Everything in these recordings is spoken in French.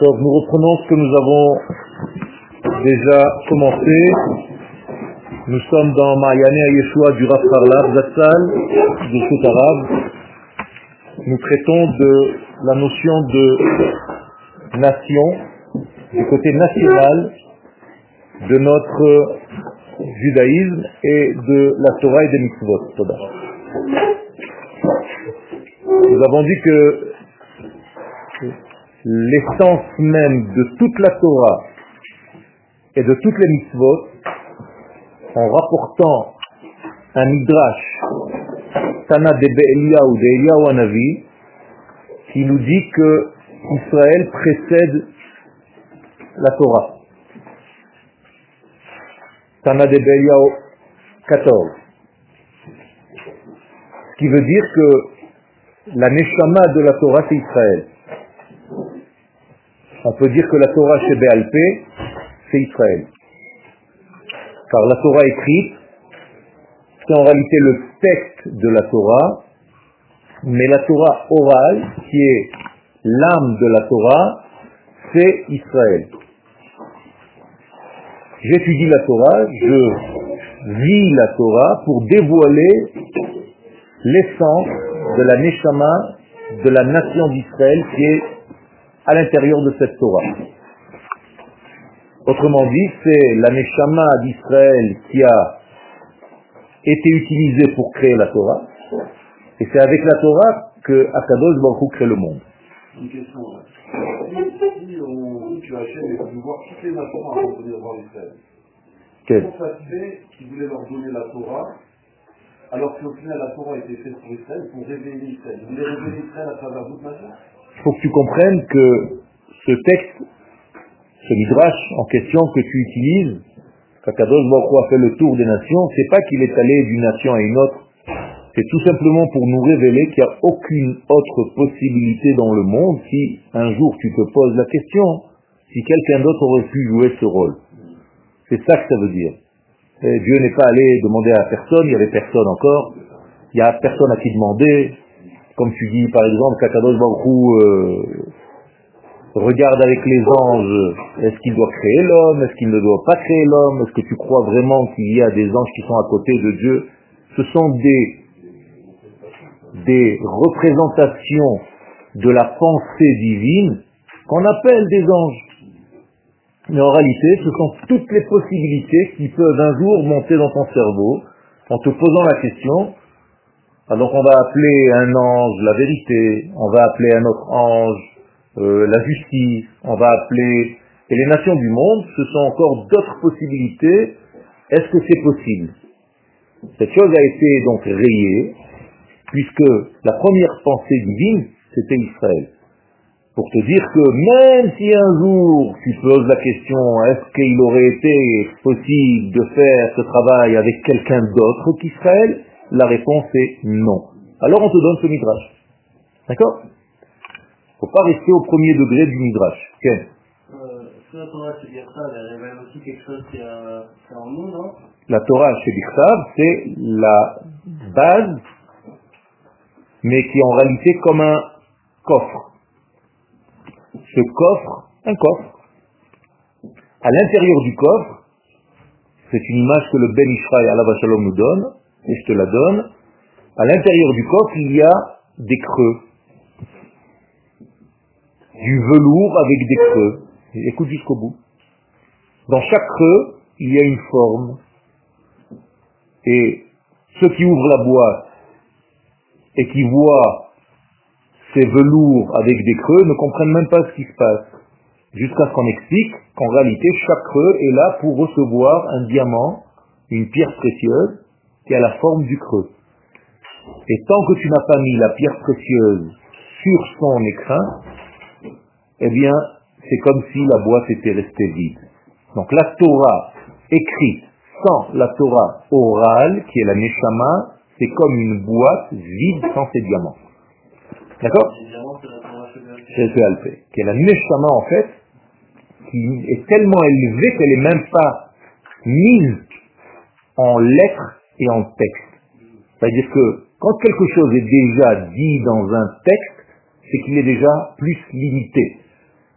Nous reprenons ce que nous avons déjà commencé. Nous sommes dans Mayane Yeshua du Harlab Zatzal, du Sout arabe. Nous traitons de la notion de nation, du côté national de notre judaïsme et de la Torah et des mitzvot. Nous avons dit que l'essence même de toute la Torah et de toutes les mitzvot, en rapportant un midrash, Tana de Be'elia ou de Anavi, qui nous dit que Israël précède la Torah. Tana de Be'eliyahu 14. Ce qui veut dire que la Neshama de la Torah, c'est Israël. On peut dire que la Torah chez Béalpé, c'est Israël. Car la Torah écrite, c'est en réalité le texte de la Torah, mais la Torah orale, qui est l'âme de la Torah, c'est Israël. J'étudie la Torah, je vis la Torah pour dévoiler l'essence de la Neshama de la nation d'Israël qui est à l'intérieur de cette Torah. Autrement dit, c'est la Neshama d'Israël qui a été utilisée pour créer la Torah, et c'est avec la Torah que Akadosh Baruch crée le monde. Une question. Si on dit que Hachem est venu voir toutes les nations avant de venir voir Israël, comment ça se fait qu'il voulait leur donner la Torah alors qu'au final la Torah a été faite pour Israël, pour révéler Israël Il voulait révéler Israël à travers d'autres nations? Il faut que tu comprennes que ce texte, ce midrash en question que tu utilises, qu'Akadosh Baruch a fait le tour des nations, c'est pas qu'il est allé d'une nation à une autre, c'est tout simplement pour nous révéler qu'il n'y a aucune autre possibilité dans le monde si un jour tu te poses la question, si quelqu'un d'autre aurait pu jouer ce rôle. C'est ça que ça veut dire. Et Dieu n'est pas allé demander à personne, il n'y avait personne encore, il n'y a personne à qui demander, comme tu dis par exemple qu'Akadosh Baruch Hu, euh, regarde avec les anges, est-ce qu'il doit créer l'homme, est-ce qu'il ne doit pas créer l'homme, est-ce que tu crois vraiment qu'il y a des anges qui sont à côté de Dieu? Ce sont des, des représentations de la pensée divine qu'on appelle des anges. Mais en réalité, ce sont toutes les possibilités qui peuvent un jour monter dans ton cerveau en te posant la question. Alors on va appeler un ange la vérité, on va appeler un autre ange euh, la justice, on va appeler... Et les nations du monde, ce sont encore d'autres possibilités. Est-ce que c'est possible? Cette chose a été donc rayée, puisque la première pensée divine, c'était Israël. Pour te dire que même si un jour tu poses la question, est-ce qu'il aurait été possible de faire ce travail avec quelqu'un d'autre qu'Israël? La réponse est non. Alors on te donne ce midrash. D'accord? Faut pas rester au premier degré du midrash. Ken Euh, la Torah elle révèle aussi quelque chose qui est, euh, qui est en nous, non La Torah chez c'est la base, mais qui est en réalité comme un coffre. Ce coffre, un coffre. À l'intérieur du coffre, c'est une image que le Ben Ishraï Allah nous donne, et je te la donne. À l'intérieur du coffre, il y a des creux. Du velours avec des creux. Écoute jusqu'au bout. Dans chaque creux, il y a une forme. Et ceux qui ouvrent la boîte et qui voient ces velours avec des creux ne comprennent même pas ce qui se passe. Jusqu'à ce qu'on explique qu'en réalité, chaque creux est là pour recevoir un diamant, une pierre précieuse, qui a la forme du creux. Et tant que tu n'as pas mis la pierre précieuse sur son écrin, eh bien, c'est comme si la boîte était restée vide. Donc la Torah écrite sans la Torah orale, qui est la Neshama, c'est comme une boîte vide sans ses diamants. D'accord? C'est Alpé, qui est la Neshama en fait, qui est tellement élevée qu'elle n'est même pas mise en lettres et en texte. C'est-à-dire que quand quelque chose est déjà dit dans un texte, c'est qu'il est déjà plus limité.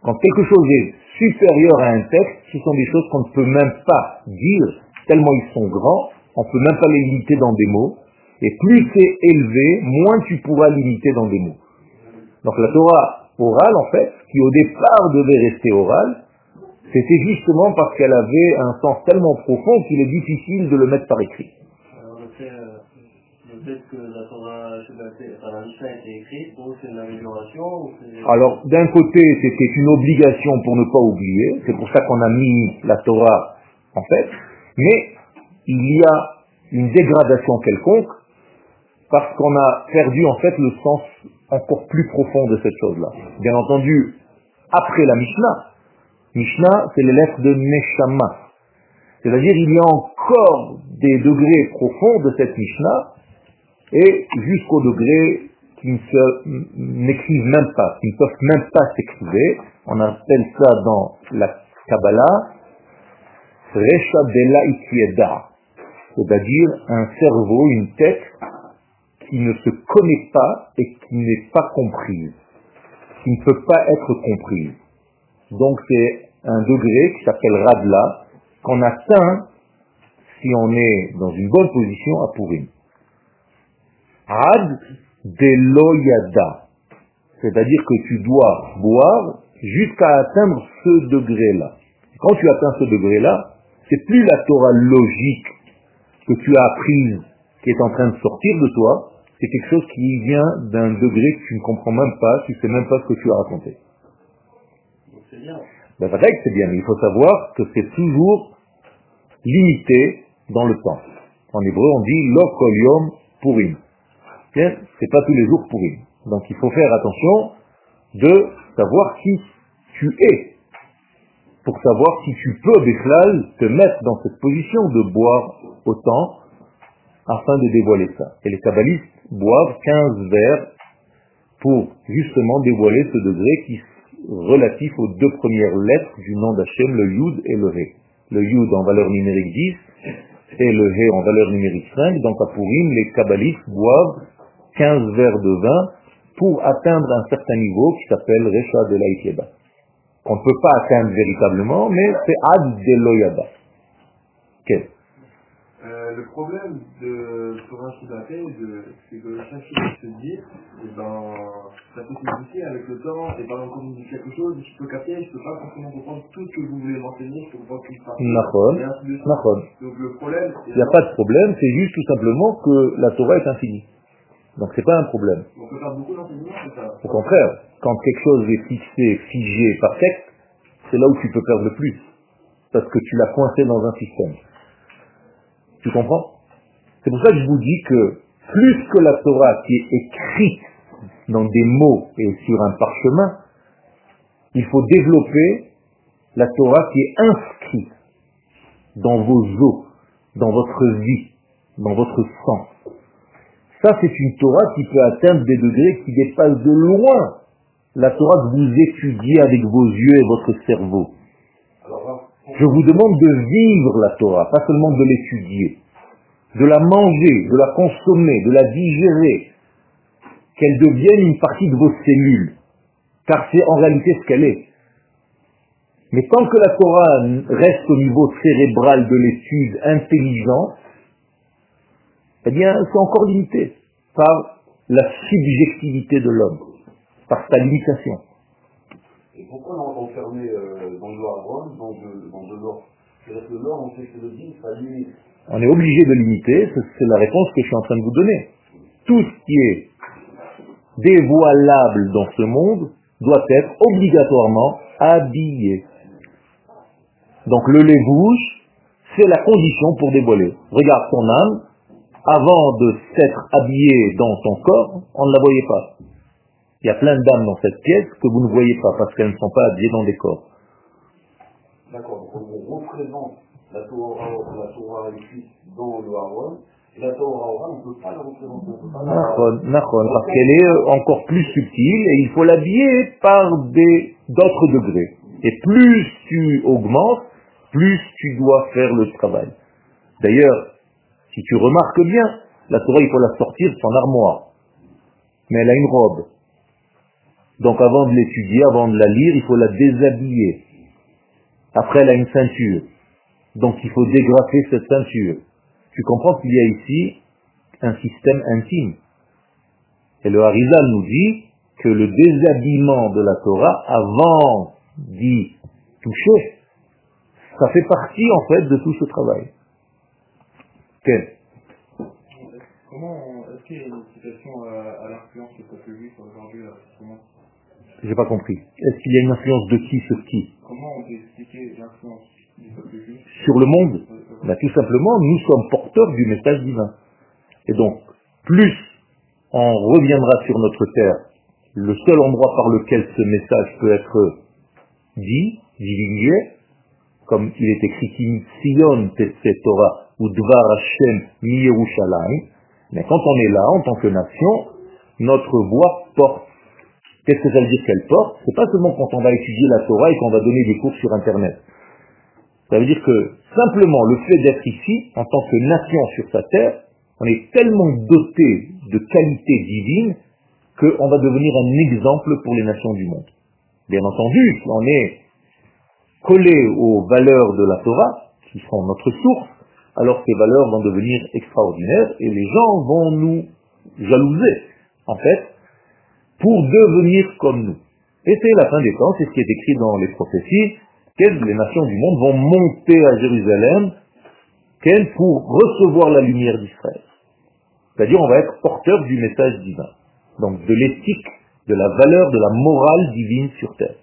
Quand quelque chose est supérieur à un texte, ce sont des choses qu'on ne peut même pas dire, tellement ils sont grands, on ne peut même pas les limiter dans des mots, et plus c'est élevé, moins tu pourras limiter dans des mots. Donc la Torah orale, en fait, qui au départ devait rester orale, c'était justement parce qu'elle avait un sens tellement profond qu'il est difficile de le mettre par écrit. Alors le fait, euh, la Mishnah écrite, c'est une amélioration. Alors, d'un côté, c'était une obligation pour ne pas oublier, c'est pour ça qu'on a mis la Torah en fait, mais il y a une dégradation quelconque parce qu'on a perdu en fait le sens encore plus profond de cette chose-là. Bien entendu, après la Mishnah, Mishnah, c'est les lettres de Neshama. C'est-à-dire, il y a encore des degrés profonds de cette Mishnah, et jusqu'au degré qui n'écrivent même pas, qui ne peuvent même pas s'écrire. On appelle ça dans la Kabbalah, Resha Dela c'est-à-dire un cerveau, une tête qui ne se connaît pas et qui n'est pas comprise, qui ne peut pas être comprise. Donc c'est un degré qui s'appelle Radla, qu'on atteint si on est dans une bonne position à Purim. Rad de loyada, c'est-à-dire que tu dois boire jusqu'à atteindre ce degré-là. Quand tu atteins ce degré-là, c'est plus la Torah logique que tu as apprise qui est en train de sortir de toi, c'est quelque chose qui vient d'un degré que tu ne comprends même pas, tu ne sais même pas ce que tu as raconté. C'est bien. Ben, vrai que c'est bien, mais il faut savoir que c'est toujours limité dans le temps. En hébreu, on dit lo kol purim. C'est pas tous les jours purim. Donc il faut faire attention de savoir qui tu es, pour savoir si tu peux, Bechlal, te mettre dans cette position de boire autant afin de dévoiler ça. Et les kabbalistes boivent 15 verres pour justement dévoiler ce degré qui est relatif aux deux premières lettres du nom d'Hachem, le Yud et le He. Le Yud en valeur numérique 10 et le He en valeur numérique 5. Donc à Purim, les kabbalistes boivent 15 verres de vin pour atteindre un certain niveau qui s'appelle Recha de la Qu'on ne peut pas atteindre véritablement, mais c'est Ad de l'Oyada. Okay. Euh, le problème de Torah Shibaté, c'est que chaque chose se dit, et ben, ça peut s'expliquer avec le temps, et exemple, quand vous dites quelque chose, je peux capter, je peux pas forcément comprendre tout ce que vous voulez m'enseigner, je peux comprendre suite. Nachon. Donc le problème, Il n'y a pas de problème, c'est juste tout simplement que la Torah est infinie. Donc c'est pas un problème. on peut faire beaucoup d'enseignements, c'est ça. Au contraire, quand quelque chose est fixé, figé par texte, c'est là où tu peux perdre le plus. Parce que tu l'as coincé dans un système. Tu comprends? C'est pour ça que je vous dis que plus que la Torah qui est écrite dans des mots et sur un parchemin, il faut développer la Torah qui est inscrite dans vos os, dans votre vie, dans votre sang. Ça, c'est une Torah qui peut atteindre des degrés qui dépassent de loin la Torah que vous étudiez avec vos yeux et votre cerveau. Je vous demande de vivre la Torah, pas seulement de l'étudier, de la manger, de la consommer, de la digérer, qu'elle devienne une partie de vos cellules, car c'est en réalité ce qu'elle est. Mais tant que la Torah reste au niveau cérébral de l'étude intelligente, eh bien, c'est encore limité par la subjectivité de l'homme, par sa limitation. et pourquoi on est enfermé euh, dans le dans de, dans de l'or C'est-à-dire que on sait que le dit, ça limite. On est obligé de limiter, c'est la réponse que je suis en train de vous donner. Tout ce qui est dévoilable dans ce monde doit être obligatoirement habillé. Donc le lait-bouche, c'est la condition pour dévoiler. Regarde ton âme, avant de s'être habillé dans ton corps, on ne la voyait pas. Il y a plein d'âmes dans cette pièce que vous ne voyez pas parce qu'elles ne sont pas habillées dans des corps. D'accord, donc on représente la Torah, la Torah écrite dans le Aaron, et la Torah orale, on ne peut pas la représenter. Parce qu'elle est euh, encore plus subtile et il faut l'habiller par d'autres degrés. Et plus tu augmentes, plus tu dois faire le travail. D'ailleurs, si tu remarques bien, la Torah, il faut la sortir de son armoire. Mais elle a une robe. Donc avant de l'étudier, avant de la lire, il faut la déshabiller. Après, elle a une ceinture. Donc il faut dégrafer cette ceinture. Tu comprends qu'il y a ici un système intime. Et le Harizal nous dit que le déshabillement de la Torah, avant d'y toucher, ça fait partie en fait de tout ce travail. Quel? Comment, est-ce qu'il y a une citation à, à l'influence du peuple juif aujourd'hui, justement J'ai pas compris. Est-ce qu'il y a une influence de qui sur qui? Comment on peut expliquer l'influence du peuple juif? Sur le monde? Euh, euh, Ben, Tout simplement, nous sommes porteurs du message divin. Et donc, plus on reviendra sur notre terre, le seul endroit par lequel ce message peut être dit, divulgué, comme il est écrit Sion Torah ou Dvar Hashem Yerushalayim, mais quand on est là en tant que nation, notre voix porte. Qu'est-ce que ça veut dire qu'elle porte? C'est pas seulement quand on va étudier la Torah et qu'on va donner des cours sur Internet. Ça veut dire que simplement le fait d'être ici, en tant que nation sur sa terre, on est tellement doté de qualités divines qu'on va devenir un exemple pour les nations du monde. Bien entendu, on est collé aux valeurs de la Torah, qui sont notre source, alors ces valeurs vont devenir extraordinaires et les gens vont nous jalouser, en fait, pour devenir comme nous. Et c'est la fin des temps, c'est ce qui est écrit dans les prophéties, que les nations du monde vont monter à Jérusalem, qu'elles pour recevoir la lumière d'Israël. C'est-à-dire on va être porteur du message divin. Donc de l'éthique, de la valeur, de la morale divine sur terre.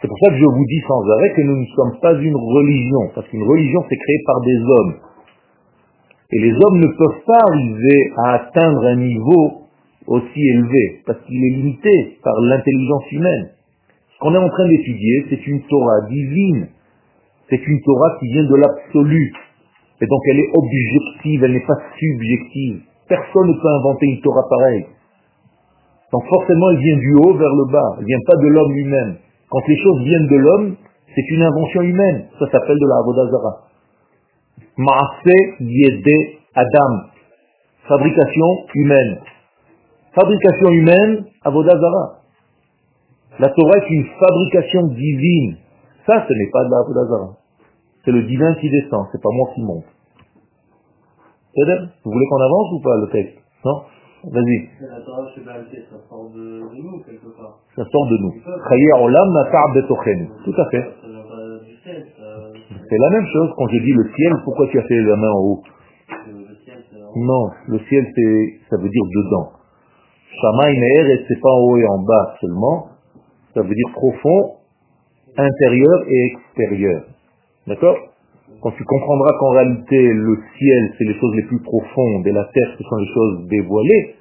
C'est pour ça que je vous dis sans arrêt que nous ne sommes pas une religion, parce qu'une religion c'est créé par des hommes. Et les hommes ne peuvent pas arriver à atteindre un niveau aussi élevé, parce qu'il est limité par l'intelligence humaine. Ce qu'on est en train d'étudier, c'est une Torah divine. C'est une Torah qui vient de l'absolu. Et donc elle est objective, elle n'est pas subjective. Personne ne peut inventer une Torah pareille. Donc forcément, elle vient du haut vers le bas. Elle vient pas de l'homme lui-même. Quand les choses viennent de l'homme, c'est une invention humaine. Ça s'appelle de la Avodazara. Maase Yede Adam. Fabrication humaine. Fabrication humaine, Avodazara. La Torah est une fabrication divine. Ça, ce n'est pas de la Avodazara. C'est le divin qui descend, c'est pas moi qui monte. Vous voulez qu'on avance ou pas le texte? Non? Vas-y. La Torah ça sort de, de nous quelque part. Ça sort de nous. Tout à fait. C'est la même chose quand je dis le ciel, pourquoi tu as fait la main en haut? Le, ciel, Non, le ciel c'est ça veut dire dedans. Shamaï et c'est pas en haut et en bas seulement, ça veut dire profond, intérieur et extérieur. D'accord? Quand tu comprendras qu'en réalité le ciel c'est les choses les plus profondes et la terre ce sont les choses dévoilées,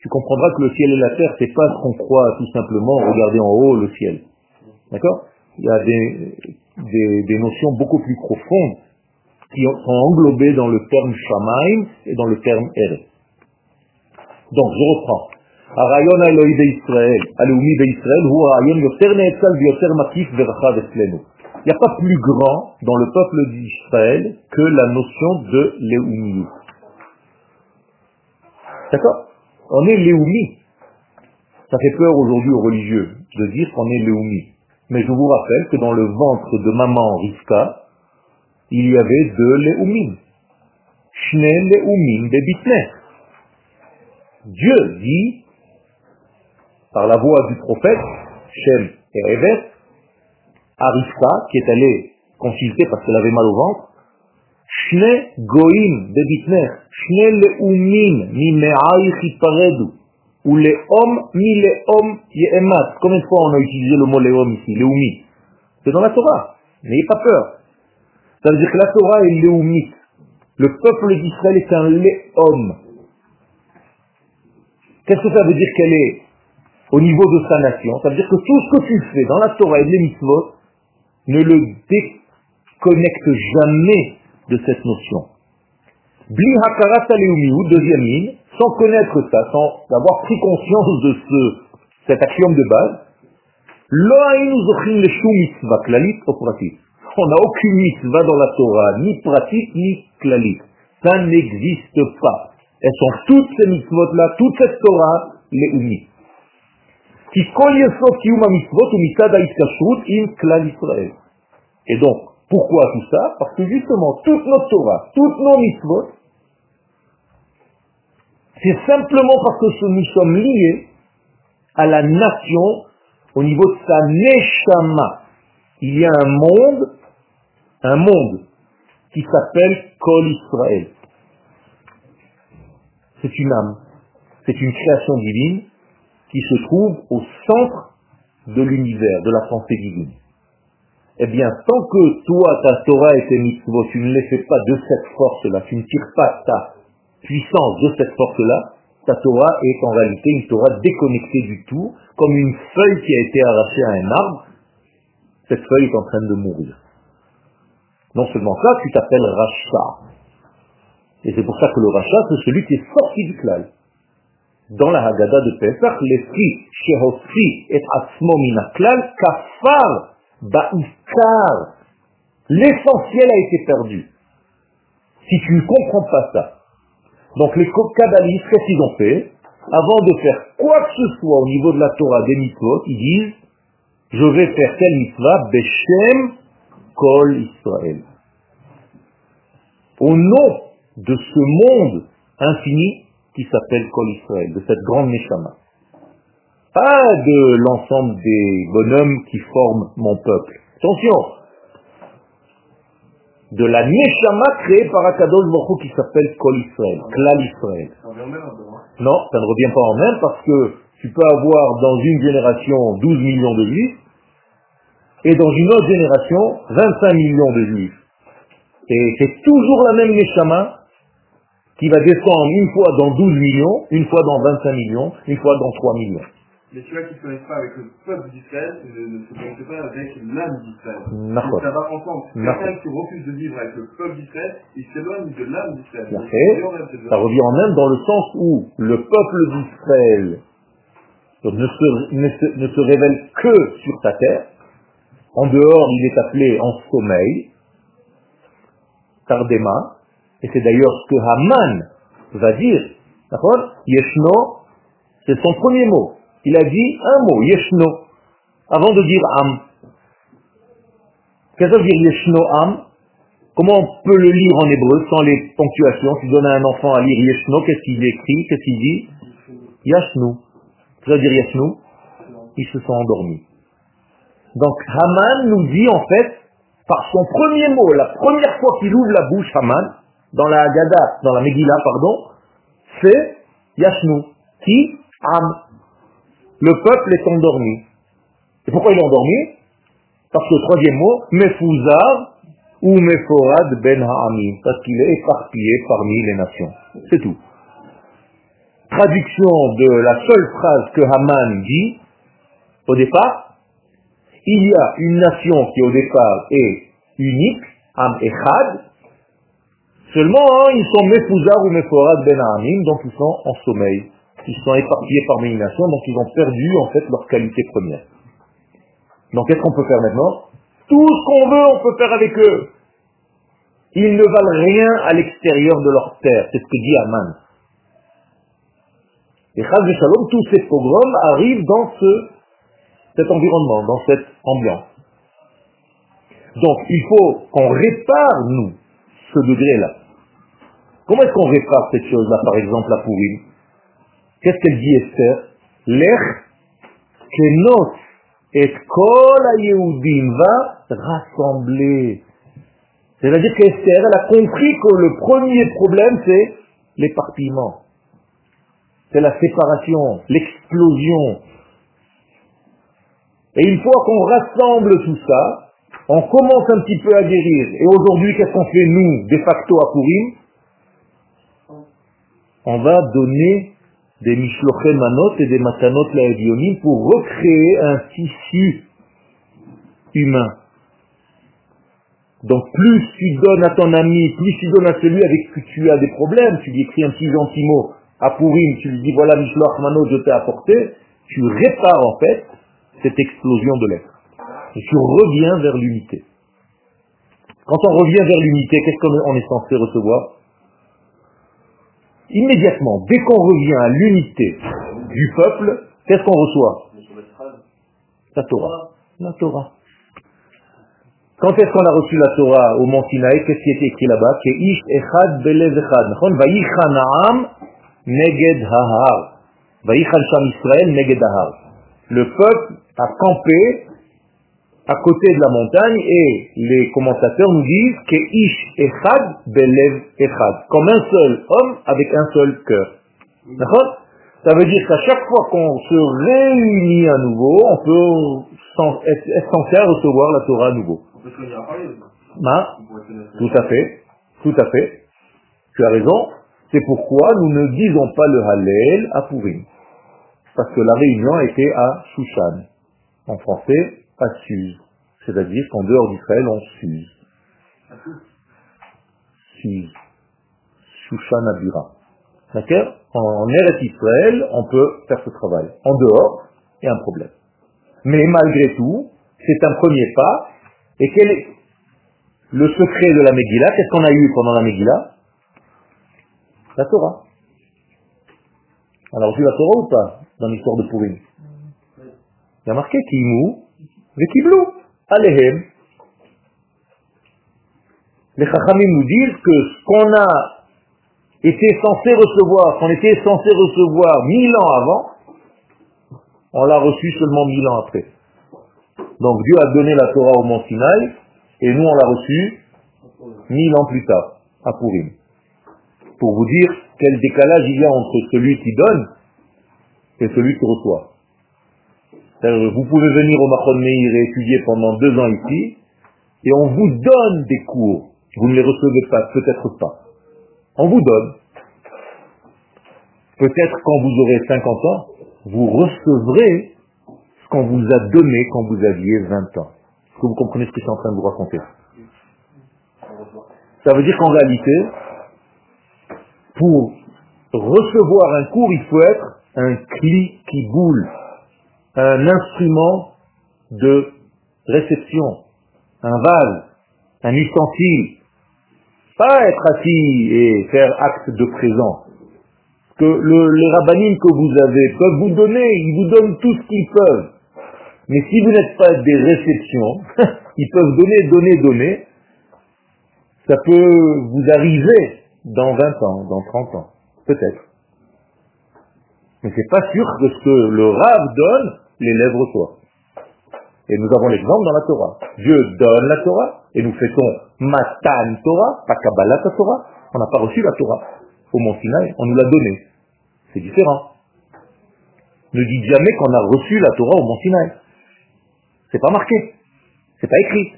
tu comprendras que le ciel et la terre c'est pas ce qu'on croit tout simplement regarder en haut le ciel. D'accord Il y a des, des, des notions beaucoup plus profondes qui sont englobées dans le terme Shamaim et dans le terme Ere. Donc, je reprends. הרעיון האלוהי בישראל, הלאומי בישראל, הוא רעיון יותר נאצל ויותר מקיף ורחב אצלנו. Il n'y a pas plus grand dans le peuple d'Israël que la notion de Léoumi. D'accord? On est Léoumi. Ça fait peur aujourd'hui aux religieux de dire qu'on est Léoumi. Mais je vous rappelle que dans le ventre de maman Rivka, il y avait deux Léoumim. Shne Léoumim Bebitner. Dieu dit, par la voix du prophète, Shem et Evet, à Rivka, qui est allée consulter parce qu'elle avait mal au ventre, Shne Goim Bebitner, Shne Leumim Mimeaich Iparedu, ou Leom Mi Leom Yeemat. Combien de fois on a utilisé le mot Leom ici, Leumi C'est dans la Torah, n'ayez pas peur. Ça veut dire que la Torah est Leumite. Le peuple d'Israël est un Léom. Qu'est-ce que ça veut dire qu'elle est au niveau de sa nation? Ça veut dire que tout ce que tu fais dans la Torah et les mitzvot ne le déconnecte jamais de cette notion. Bli hakarat deuxième ligne, sans connaître ça, sans avoir pris conscience de ce, cet axiome de base. On n'a aucune mitzvah dans la Torah, ni pratique, ni klalit. Ça n'existe pas. Elles sont toutes ces mitzvot-là, toute cette Torah, les unis. Et donc, pourquoi tout ça? Parce que justement, toute notre Torah, toutes nos mitzvot, c'est simplement parce que nous sommes liés à la nation au niveau de sa neshama. Il y a un monde, un monde qui s'appelle Kol Israël. C'est une âme, c'est une création divine qui se trouve au centre de l'univers, de la pensée divine. Eh bien, tant que toi, ta Torah et tes tu ne les fais pas de cette force-là, tu ne tires pas ta puissance de cette force-là, ta Torah est en réalité une Torah déconnectée du tout, comme une feuille qui a été arrachée à un arbre, cette feuille est en train de mourir. Non seulement ça, tu t'appelles Racha. Et c'est pour ça que le Racha, c'est celui qui est sorti du klal. Dans la Haggadah de Pesach, l'esprit Shehosri et Asmo klal Kafar Ba'ikar. L'essentiel a été perdu. Si tu ne comprends pas ça, donc les kabbalistes, qu'est-ce qu'ils ont fait? Avant de faire quoi que ce soit au niveau de la Torah des mitzvot, ils disent je vais faire telle mitzvah, Beshem Kol Israël. Au nom de ce monde infini qui s'appelle Kol Israël, de cette grande Neshama. Pas de l'ensemble des bonhommes qui forment mon peuple. Attention, de la Neshama créée par Akadosh Baruch qui s'appelle Kol Israël, Klal Israël. Non, ça ne revient pas en même parce que tu peux avoir dans une génération 12 millions de juifs et dans une autre génération 25 millions de juifs. Et c'est toujours la même Neshama qui va descendre une fois dans 12 millions, une fois dans 25 millions, une fois dans 3 millions. Mais celui-là qui ne se connecte pas avec le peuple d'Israël ne, se connecte pas avec l'âme d'Israël. Ça va ensemble. Quelqu'un qui refuse de vivre avec le peuple d'Israël, il s'éloigne de l'âme d'Israël. Ça revient en même dans le sens où le peuple d'Israël ne se, ne, se, ne se révèle que sur sa terre. En dehors, il est appelé en sommeil, Tardema, et c'est d'ailleurs ce que Haman va dire. D'accord? Yeshno, c'est son premier mot il a dit un mot, yeshno, avant de dire am. Qu'est-ce que ça veut dire yeshno am? Comment on peut le lire en hébreu sans les ponctuations? Tu donnes à un enfant à lire yeshno, qu'est-ce qu'il écrit? Qu'est-ce qu'il dit? Yashnu. Ça veut dire yashnu? Ils se sont endormis. Donc Haman nous dit en fait, par son premier mot, la première fois qu'il ouvre la bouche, Haman, dans la Haggadah, dans la Megillah, pardon, c'est Yashnu, qui Am. Le peuple est endormi. Et pourquoi il est endormi? Parce que le troisième mot, Mefouzar ou Meforad ben Ha'amim, parce qu'il est éparpillé parmi les nations. C'est tout. Traduction de la seule phrase que Haman dit au départ, il y a une nation qui au départ est unique, Am Echad, seulement hein, ils sont Mefouzar ou Meforad ben Ha'amim, donc ils sont en sommeil ils sont éparpillés parmi les nations, donc ils ont perdu en fait leur qualité première. Donc qu'est-ce qu'on peut faire maintenant? Tout ce qu'on veut, on peut faire avec eux. Ils ne valent rien à l'extérieur de leur terre, c'est ce que dit Aman. Et Chaz Shalom, tous ces pogroms arrivent dans ce, cet environnement, dans cette ambiance. Donc il faut qu'on répare, nous, ce degré-là. Comment est-ce qu'on répare cette chose-là, par exemple, à Pourim Qu'est-ce qu'elle dit Esther? L'ech kenos et kol Yehudim va rassembler. C'est-à-dire qu'Esther, elle a compris que le premier problème, c'est l'éparpillement. C'est la séparation, l'explosion. Et une fois qu'on rassemble tout ça, on commence un petit peu à guérir. Et aujourd'hui, qu'est-ce qu'on fait, nous, de facto à Purim? On va donner des Mishloché Manot et des Matanot Laedionim pour recréer un tissu humain. Donc plus tu donnes à ton ami, plus tu donnes à celui avec qui tu as des problèmes, tu lui écris un petit gentil mot à Pourim, tu lui dis voilà Mishloch Manot, je t'ai apporté, tu répares en fait cette explosion de l'être. Et tu reviens vers l'unité. Quand on revient vers l'unité, qu'est-ce qu'on est censé recevoir? Immédiatement, dès qu'on revient à l'unité du peuple, qu'est-ce qu'on reçoit? La Torah. La Torah. Quand est-ce qu'on a reçu la Torah au Mont Sinaï? Qu'est-ce qui était écrit là-bas? Que ish echad belev echad. Neged hahar. Neged hahar. Le peuple a campé à côté de la montagne et les commentateurs nous disent que ish echad belev echad. Comme un seul homme avec un seul cœur. D'accord? Ça veut dire qu'à chaque fois qu'on se réunit à nouveau, on peut être censé recevoir la Torah à nouveau. Tout à fait, tout à fait. Tu as raison. C'est pourquoi nous ne disons pas le Hallel à Purim. Parce que la réunion était à Shushan. En français, à. C'est-à-dire qu'en dehors d'Israël, on Suse. Suse. Shushan Abira. D'accord? En Eretz Israël, on peut faire ce travail. En dehors, il y a un problème. Mais malgré tout, c'est un premier pas et quel est le secret de la Megillah? Qu'est-ce qu'on a eu pendant la Megillah? La Torah. On a reçu la Torah ou pas dans l'histoire de Purim? Il y a marqué Kimu, Vekiblou, Alehem. Les Chachamim nous disent que ce qu'on a été censé recevoir, qu'on était censé recevoir mille ans avant, on l'a reçu seulement mille ans après. Donc Dieu a donné la Torah au mont Sinaï, et nous on l'a reçu mille ans plus tard, à Purim. Pour vous dire quel décalage il y a entre celui qui donne et celui qui reçoit. Vous pouvez venir au Machon Meir et étudier pendant deux ans ici, et on vous donne des cours. Vous ne les recevez pas, peut-être pas. On vous donne. Peut-être quand vous aurez 50 ans, vous recevrez qu'on vous a donné quand vous aviez 20 ans. Est-ce que vous comprenez ce que je suis en train de vous raconter? Ça veut dire qu'en réalité, pour recevoir un cours, il faut être un cli qui boule, un instrument de réception, un vase, un ustensile. Pas être assis et faire acte de présent. Que les rabbinines que vous avez peuvent vous donner, ils vous donnent tout ce qu'ils peuvent. Mais si vous n'êtes pas des réceptions, ils peuvent donner, donner, donner. Ça peut vous arriver dans 20 ans, dans 30 ans. Peut-être. Mais c'est pas sûr que ce que le Rav donne, l'élève reçoit. Et nous avons l'exemple dans la Torah. Dieu donne la Torah, et nous faisons Matan Torah, pas Kabbalah Torah. On n'a pas reçu la Torah au Mont Sinaï, on nous l'a donnée. C'est différent. Ne dites jamais qu'on a reçu la Torah au Mont Sinaï. C'est pas marqué. C'est pas écrit.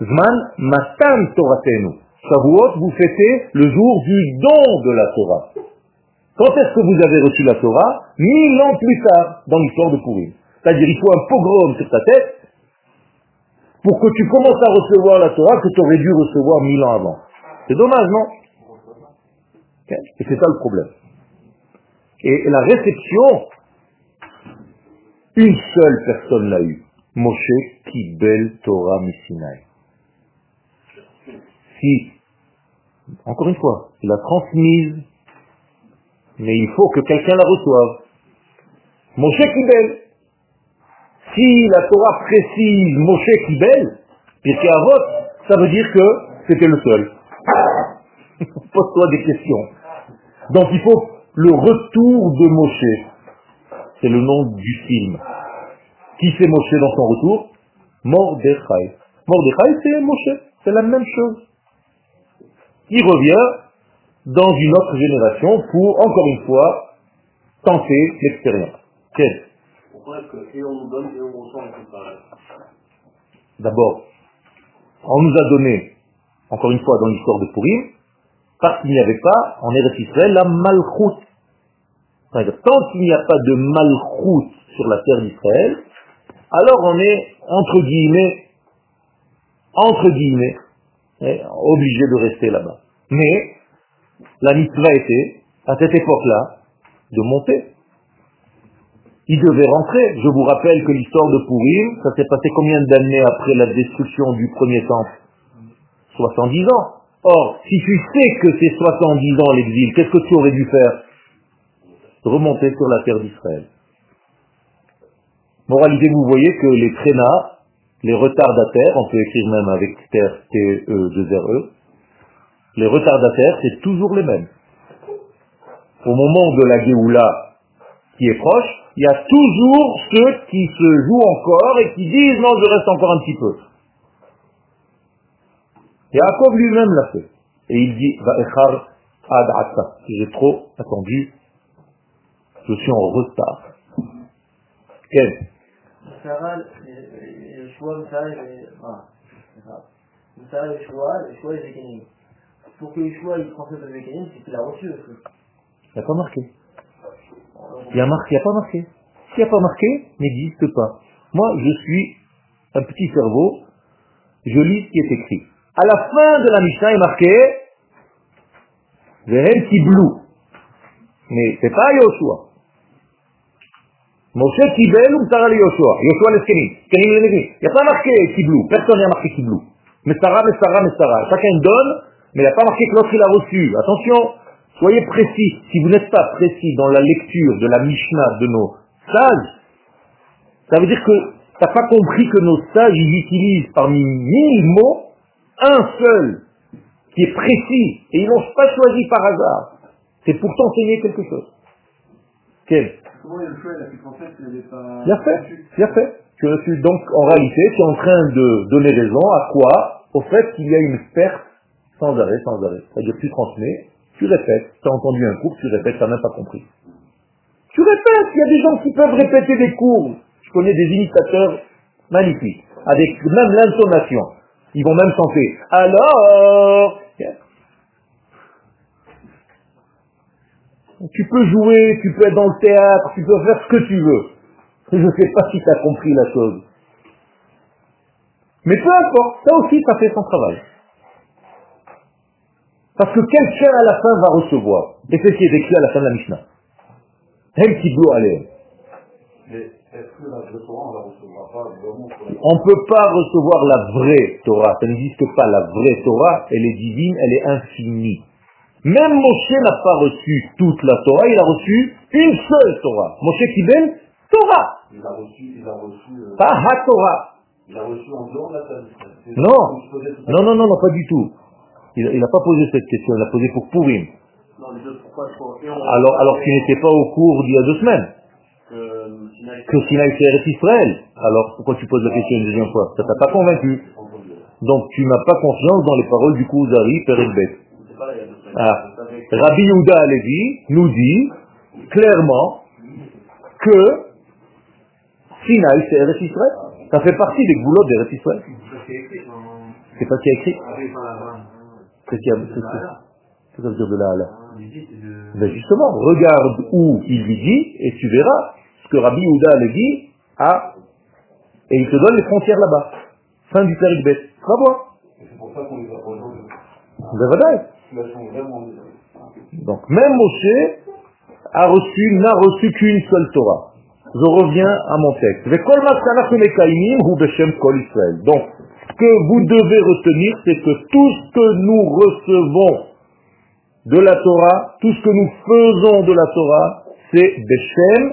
Zman matan Toratenu. Shavuot, vous fêtez le jour du don de la Torah. Quand est-ce que vous avez reçu la Torah Mille ans plus tard, dans l'histoire de Purim? C'est-à-dire, il faut un pogrom sur ta tête pour que tu commences à recevoir la Torah que tu aurais dû recevoir mille ans avant. C'est dommage, non? Et c'est ça le problème. Et la réception une seule personne l'a eu. Moshe Kibel Torah Missinai. Si, encore une fois, il l'a transmise, mais il faut que quelqu'un la reçoive. Moshe Kibel. Si la Torah précise Moshe Kibel, Pirkei Avot, ça veut dire que c'était le seul. Pose-toi des questions. Donc il faut le retour de Moshe c'est le nom du film. Qui c'est Moshe dans son retour? Mordechai. Mordechai, c'est Moshe. C'est la même chose. Il revient dans une autre génération pour, encore une fois, tenter l'expérience. Pourquoi est-ce que et on nous donne et on reçoit D'abord, on nous a donné, encore une fois dans l'histoire de Purim, parce qu'il n'y avait pas en Eretz Israël la malchoute. Tant qu'il n'y a pas de malchoute sur la terre d'Israël, alors on est, entre guillemets, entre guillemets, eh, obligé de rester là-bas. Mais la mitzvah était, à cette époque-là, de monter. Il devait rentrer. Je vous rappelle que l'histoire de Purim, ça s'est passé combien d'années après la destruction du premier temple? 70 ans. Or, si tu sais que c'est 70 ans l'exil, qu'est-ce que tu aurais dû faire? Remonter sur la terre d'Israël. Moralité, vous voyez que les traînards, les retardataires, on peut écrire même avec T-E-2-R-E, les retardataires, c'est toujours les mêmes. Au moment de la Géoula qui est proche, il y a toujours ceux qui se jouent encore et qui disent non, je reste encore un petit peu. Yaakov lui-même l'a fait. Et il dit, J'ai trop attendu. Je suis en retard. Quel Pour que choix il transmette le c'est qu'il a reçu truc. Il n'y a pas marqué. Il n'y a, a pas marqué. S'il n'y a pas marqué, n'existe pas. Moi, je suis un petit cerveau, je lis ce qui est écrit. À la fin de la Mishnah est marqué Vehem Kiblou. Mais c'est pas Yoshua. Moshe Kibel ou Sarah Yoshua? Yoshua l'Eskenim. Il n'y a pas marqué Kiblou. Personne n'a marqué Kiblou. Mais Sarah, mais Sarah, mais Sarah. Chacun donne, mais il n'y a pas marqué que l'autre il a reçu. Attention, soyez précis. Si vous n'êtes pas précis dans la lecture de la Mishnah de nos sages, ça veut dire que tu n'as pas compris que nos sages, ils utilisent parmi mille mots un seul qui est précis, et ils n'ont pas choisi par hasard. C'est pour t'enseigner quelque chose. Quel? Bien fait, bien fait. Je suis donc, en réalité, tu es en train de donner raison à quoi? Au fait qu'il y a une perte sans arrêt, sans arrêt. C'est-à-dire tu transmets, tu répètes, tu as entendu un cours, tu répètes, tu n'as même pas compris. Tu répètes, il y a des gens qui peuvent répéter des cours. Je connais des imitateurs magnifiques, avec même l'intonation. Ils vont même chanter. Alors, tu peux jouer, tu peux être dans le théâtre, tu peux faire ce que tu veux. Je ne sais pas si tu as compris la chose. Mais peu importe, ça aussi, ça fait son travail. Parce que quelqu'un à la fin va recevoir. Et c'est ce qui est écrit à la fin de la Mishnah. On ne peut pas recevoir la vraie Torah. Ça n'existe pas. La vraie Torah, elle est divine, elle est infinie. Même Moshe n'a pas reçu toute la Torah, il a reçu une seule Torah. Moshe Kibel, Torah. Il a reçu, il a reçu. Euh, pas Ha Torah. Il a reçu en dehors de la Torah. Non. Non, non, non, non, pas du tout. Il n'a pas posé cette question, il l'a posé pour Purim. Alors, alors qu'il n'était pas au cours d'il y a deux semaines que Sinaï c'est Israël. Alors pourquoi tu poses la question une deuxième fois? Ça t'a pas convaincu. Donc tu n'as pas confiance dans les paroles du Kouzari, Père Bet. Ah. Rabbi Yehuda Alevi nous dit clairement que Sinaï c'est Israël. Ça fait partie des goulots d'Eretz Israël. C'est pas ce qui a écrit Qu'est-ce qu'il y a Qu'est-ce que ça veut dire de là à là ben Justement, regarde où il lui dit et tu verras que Rabbi Yehuda le dit, ah, et il te donne les frontières là-bas. Fin du Péric Bet. Va voir. C'est pour ça qu'on les. Donc même Moshe a reçu, n'a reçu qu'une seule Torah. Je reviens à mon texte. Donc, ce que vous devez retenir, c'est que tout ce que nous recevons de la Torah, tout ce que nous faisons de la Torah, c'est Beshem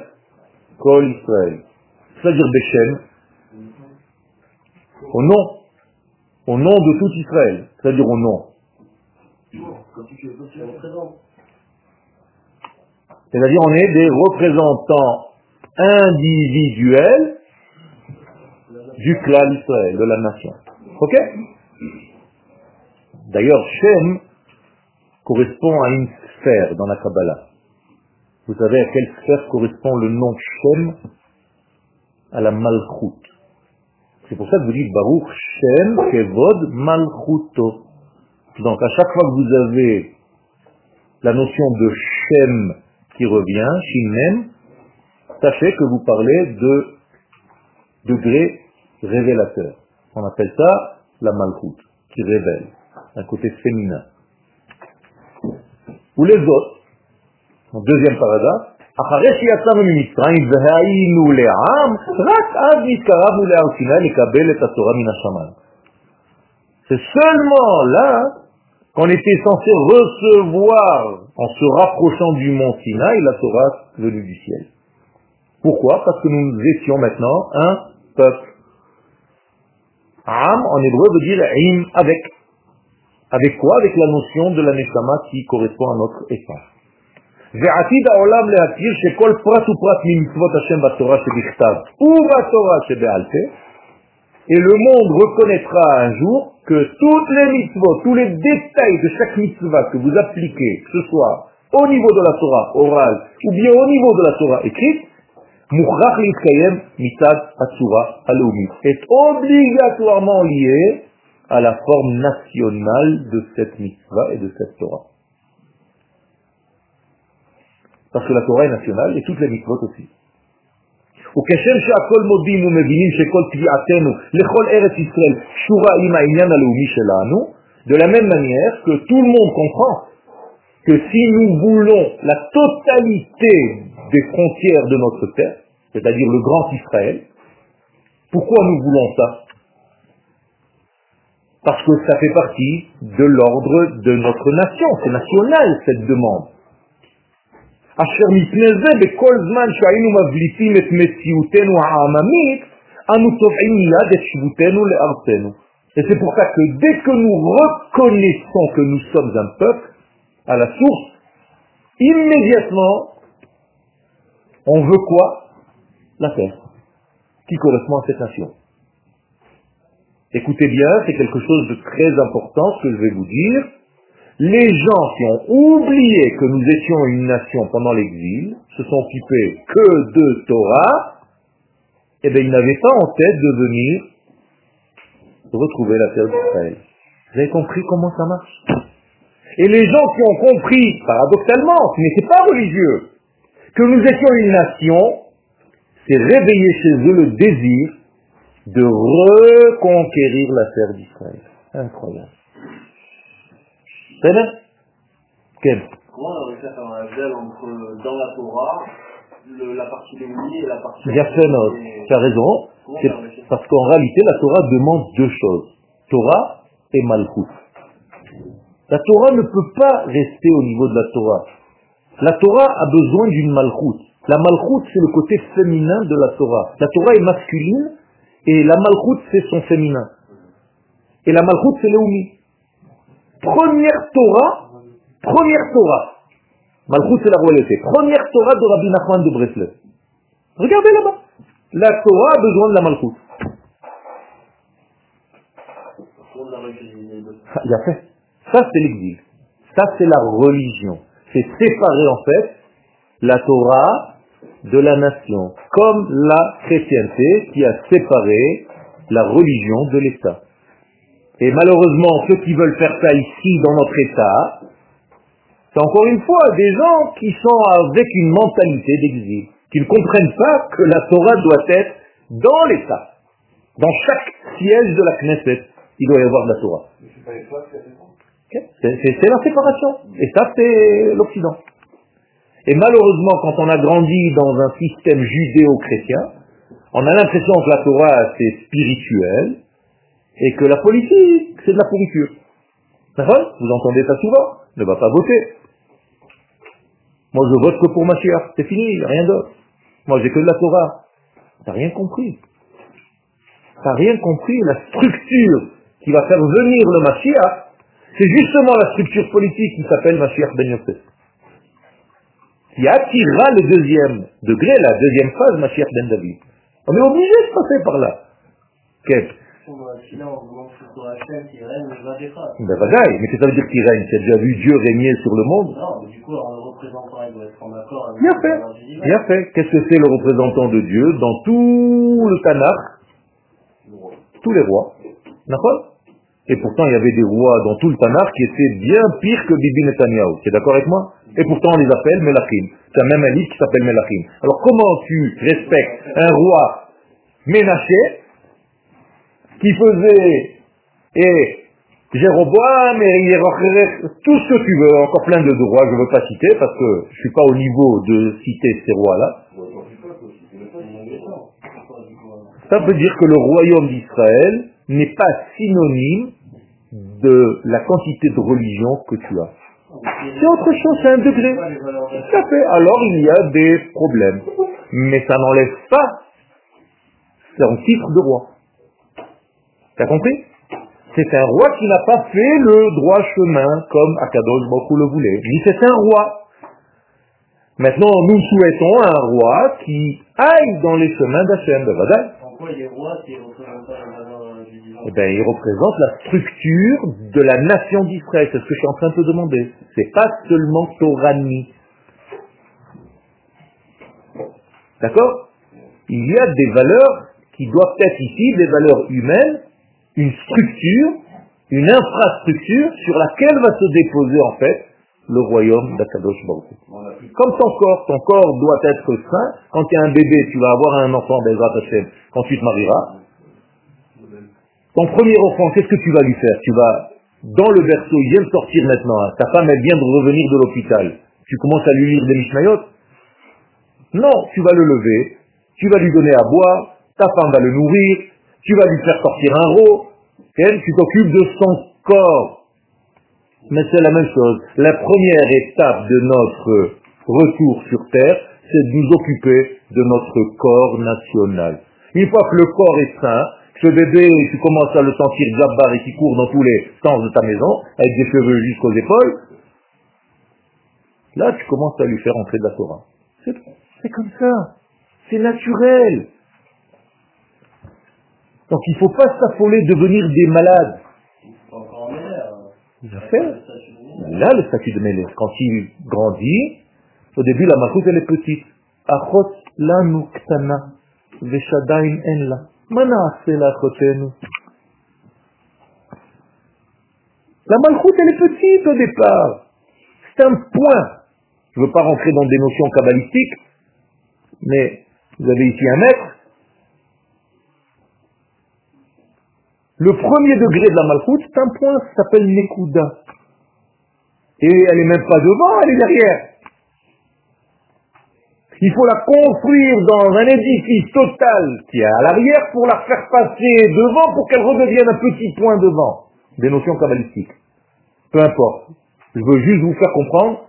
Kol Israël. C'est-à-dire Beshem, au nom, au nom de tout Israël, c'est-à-dire au nom. C'est-à-dire on est des représentants individuels du clan Israël, de la nation. Ok D'ailleurs, Shem correspond à une sphère dans la Kabbalah. Vous savez à quelle sphère correspond le nom Shem? À la Malchut. C'est pour ça que vous dites Baruch Shem Kevod Malchuto. Donc à chaque fois que vous avez la notion de Shem qui revient, Shimem, sachez que vous parlez de degré révélateur. On appelle ça la Malchut, qui révèle, un côté féminin. Ou les autres, deuxième paragraphe, c'est seulement là qu'on était censé recevoir, en se rapprochant du mont Sinaï, la Torah venue du ciel. Pourquoi? Parce que nous étions maintenant un peuple. Am en hébreu veut dire im avec. Avec quoi Avec la notion de la neshama qui correspond à notre espace. ועתיד העולם להכיר שכל פרט ופרט ממצוות השם בתורה שבכתב ובתורה שבעל פה, et le monde reconnaîtra un jour que toutes les mitzvot, tous les détails de chaque mitzvah que vous appliquez, que ce soit au niveau de la Torah orale ou bien au niveau de la Torah écrite, מוכרח להתקיים מצד הצורה הלאומית, est obligatoirement lié à la forme nationale de cette mitzvah et de cette Torah. Parce que la Torah est nationale et toutes les mitzvot aussi. וכשם שהכל מודים ומבינים שכל תביעתנו לכל ארץ ישראל קשורה עם העניין הלאומי שלנו, de la même manière que tout le monde comprend que si nous voulons la totalité des frontières de notre terre, c'est-à-dire le grand Israël. Pourquoi nous voulons ça? Parce que ça fait partie de l'ordre de notre nation, c'est national cette demande. Et c'est pour ça que dès que nous reconnaissons que nous sommes un peuple, à la source, immédiatement, on veut quoi? La terre, qui correspond à cette nation. Écoutez bien, c'est quelque chose de très important ce que je vais vous dire. Les gens qui ont oublié que nous étions une nation pendant l'exil, se sont occupés que de Torah, eh bien ils n'avaient pas en tête de venir retrouver la terre d'Israël. Vous avez compris comment ça marche? Et les gens qui ont compris, paradoxalement, ce n'était pas religieux, que nous étions une nation, c'est réveiller chez eux le désir de reconquérir la terre d'Israël. Incroyable. C'est vrai Quel Comment on aurait fait faire un gel entre, dans la Torah, le- la partie Léonie et la partie... Yafenot, tu as raison. C'est fait? parce qu'en réalité, la Torah demande deux choses. Torah et Malchut. La Torah ne peut pas rester au niveau de la Torah. La Torah a besoin d'une Malchut. La Malchut, c'est le côté féminin de la Torah. La Torah est masculine et la Malchut, c'est son féminin. Et la Malchut, c'est Léoumi. Première Torah, première Torah. Malchut, c'est la royauté. Première Torah de Rabbi Nachman de Breslev. Regardez là-bas. La Torah a besoin de la fait. Ça, c'est l'exil. Ça, c'est la religion. C'est séparer, en fait, la Torah de la nation. Comme la chrétienté qui a séparé la religion de l'État. Et malheureusement, ceux qui veulent faire ça ici, dans notre État, c'est encore une fois des gens qui sont avec une mentalité d'exil, qui ne comprennent pas que la Torah doit être dans l'État. Dans chaque siège de la Knesset, il doit y avoir de la Torah. C'est la séparation. Et ça, c'est l'Occident. Et malheureusement, quand on a grandi dans un système judéo-chrétien, on a l'impression que la Torah, c'est spirituel, et que la politique, c'est de la pourriture. D'accord Vous entendez ça souvent? Ne va pas voter. Moi, je vote que pour ma chère. C'est fini, rien d'autre. Moi, j'ai que de la Torah. T'as rien compris. T'as rien compris. La structure qui va faire venir le Mashiach, c'est justement la structure politique qui s'appelle Mashiach Ben Yosef. Qui attirera le deuxième degré, la deuxième phase, Mashiach Ben David. On est obligé de passer par là. Va défendre. Ben bagaille, mais qu'est-ce que ça veut dire qu'il règne? Tu as déjà vu Dieu régner sur le monde? Non, mais du coup, alors, le représentant, il doit être en accord avec Bien fait, bien fait. Qu'est-ce que c'est le représentant de Dieu dans tout le Tanakh? Tous les rois. D'accord? Et pourtant, il y avait des rois dans tout le Tanakh qui étaient bien pires que Bibi Netanyahu. Tu es d'accord avec moi? Et pourtant, on les appelle Melachim. C'est même un livre qui s'appelle Melachim. Alors, comment tu respectes un roi Ménaché qui faisait et Jéroboam et tout ce que tu veux, encore plein de rois, je ne veux pas citer parce que je ne suis pas au niveau de citer ces rois-là. Ça veut dire que le royaume d'Israël n'est pas synonyme de la quantité de religion que tu as. C'est autre chose, c'est un degré. Tout à fait. Alors il y a des problèmes. mais ça n'enlève pas son titre de roi. T'as compris? C'est un roi qui n'a pas fait le droit chemin comme Akadosh beaucoup le voulait. Mais c'est un roi. Maintenant, nous souhaitons un roi qui aille dans les chemins d'Hachem. Pourquoi il pas la valeur du divin Eh bien, il représente la structure de la nation d'Israël. C'est ce que je suis en train de te demander. C'est pas seulement Torani. D'accord? Il y a des valeurs qui doivent être ici, des valeurs humaines, une structure, une infrastructure sur laquelle va se déposer en fait le royaume d'Akadosh Baruch Comme ton corps, ton corps doit être sain. Quand tu es un bébé, tu vas avoir un enfant, Bezrat Hashem, quand tu te marieras. Ton premier enfant, qu'est-ce que tu vas lui faire? Tu vas, dans le berceau, il vient de sortir maintenant, hein. ta femme, elle vient de revenir de l'hôpital. Tu commences à lui lire des Mishnayot? Non, tu vas le lever, tu vas lui donner à boire, ta femme va le nourrir, tu vas lui faire sortir un rot, elle, tu t'occupes de son corps. Mais c'est la même chose. La première étape de notre retour sur Terre, c'est de nous occuper de notre corps national. Une fois que le corps est sain, ce bébé, tu commences à le sentir jabbar et qui court dans tous les sens de ta maison, avec des cheveux jusqu'aux épaules, là tu commences à lui faire entrer de la Torah. C'est comme ça. C'est naturel. Donc il ne faut pas s'affoler de devenir des malades. A le statut de Mélèche. Quand il grandit, au début, la malchoute, elle est petite. Achot en la. Ase la achotenu. La malchoute, elle est petite au départ. C'est un point. Je ne veux pas rentrer dans des notions kabbalistiques, mais vous avez ici un mètre. Le premier degré de la malchoute, c'est un point, ça s'appelle Nekuda. Et elle n'est même pas devant, elle est derrière. Il faut la construire dans un édifice total qui est à l'arrière pour la faire passer devant pour qu'elle redevienne un petit point devant. Des notions kabbalistiques. Peu importe. Je veux juste vous faire comprendre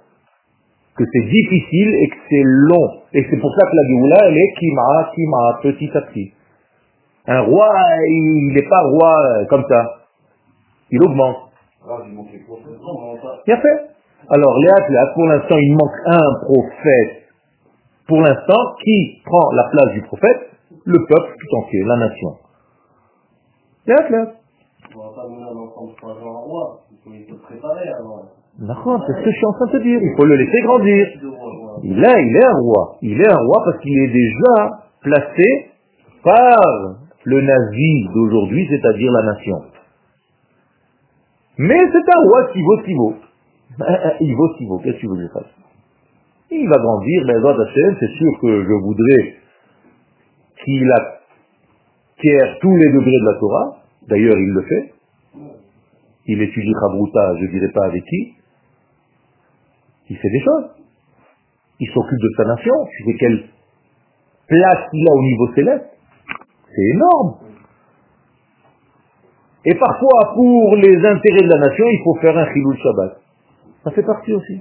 que c'est difficile et que c'est long. Et c'est pour ça que la Géoula, elle est kima, kima, petit à petit. Un roi, il n'est pas roi euh, comme ça. Il augmente. grave, il les. Bien fait. Alors, Léa, pour l'instant, il manque un prophète. Pour l'instant, qui prend la place du prophète? Le peuple tout entier, la nation. Léa, Léa. On va pas mener un enfant de 3 ans en roi. Il faut, il faut se préparer avant. D'accord, c'est ce que je suis en train de te dire. Il faut le laisser grandir. Il est, il est un roi. Il est un roi parce qu'il est déjà placé par le nazi d'aujourd'hui, c'est-à-dire la nation. Mais c'est un roi qui vaut ce qu'il vaut. Il vaut ce qu'il vaut. Qu'est-ce que tu veux que je fasse? Il va grandir, mais Hashem, c'est sûr que je voudrais qu'il acquiert tous les degrés de la Torah. D'ailleurs, il le fait. Il étudie Chabruta, je ne dirais pas avec qui. Il fait des choses. Il s'occupe de sa nation. Tu sais quelle place il a au niveau céleste C'est énorme. Et parfois, pour les intérêts de la nation, il faut faire un chilou Shabbat. Ça fait partie aussi.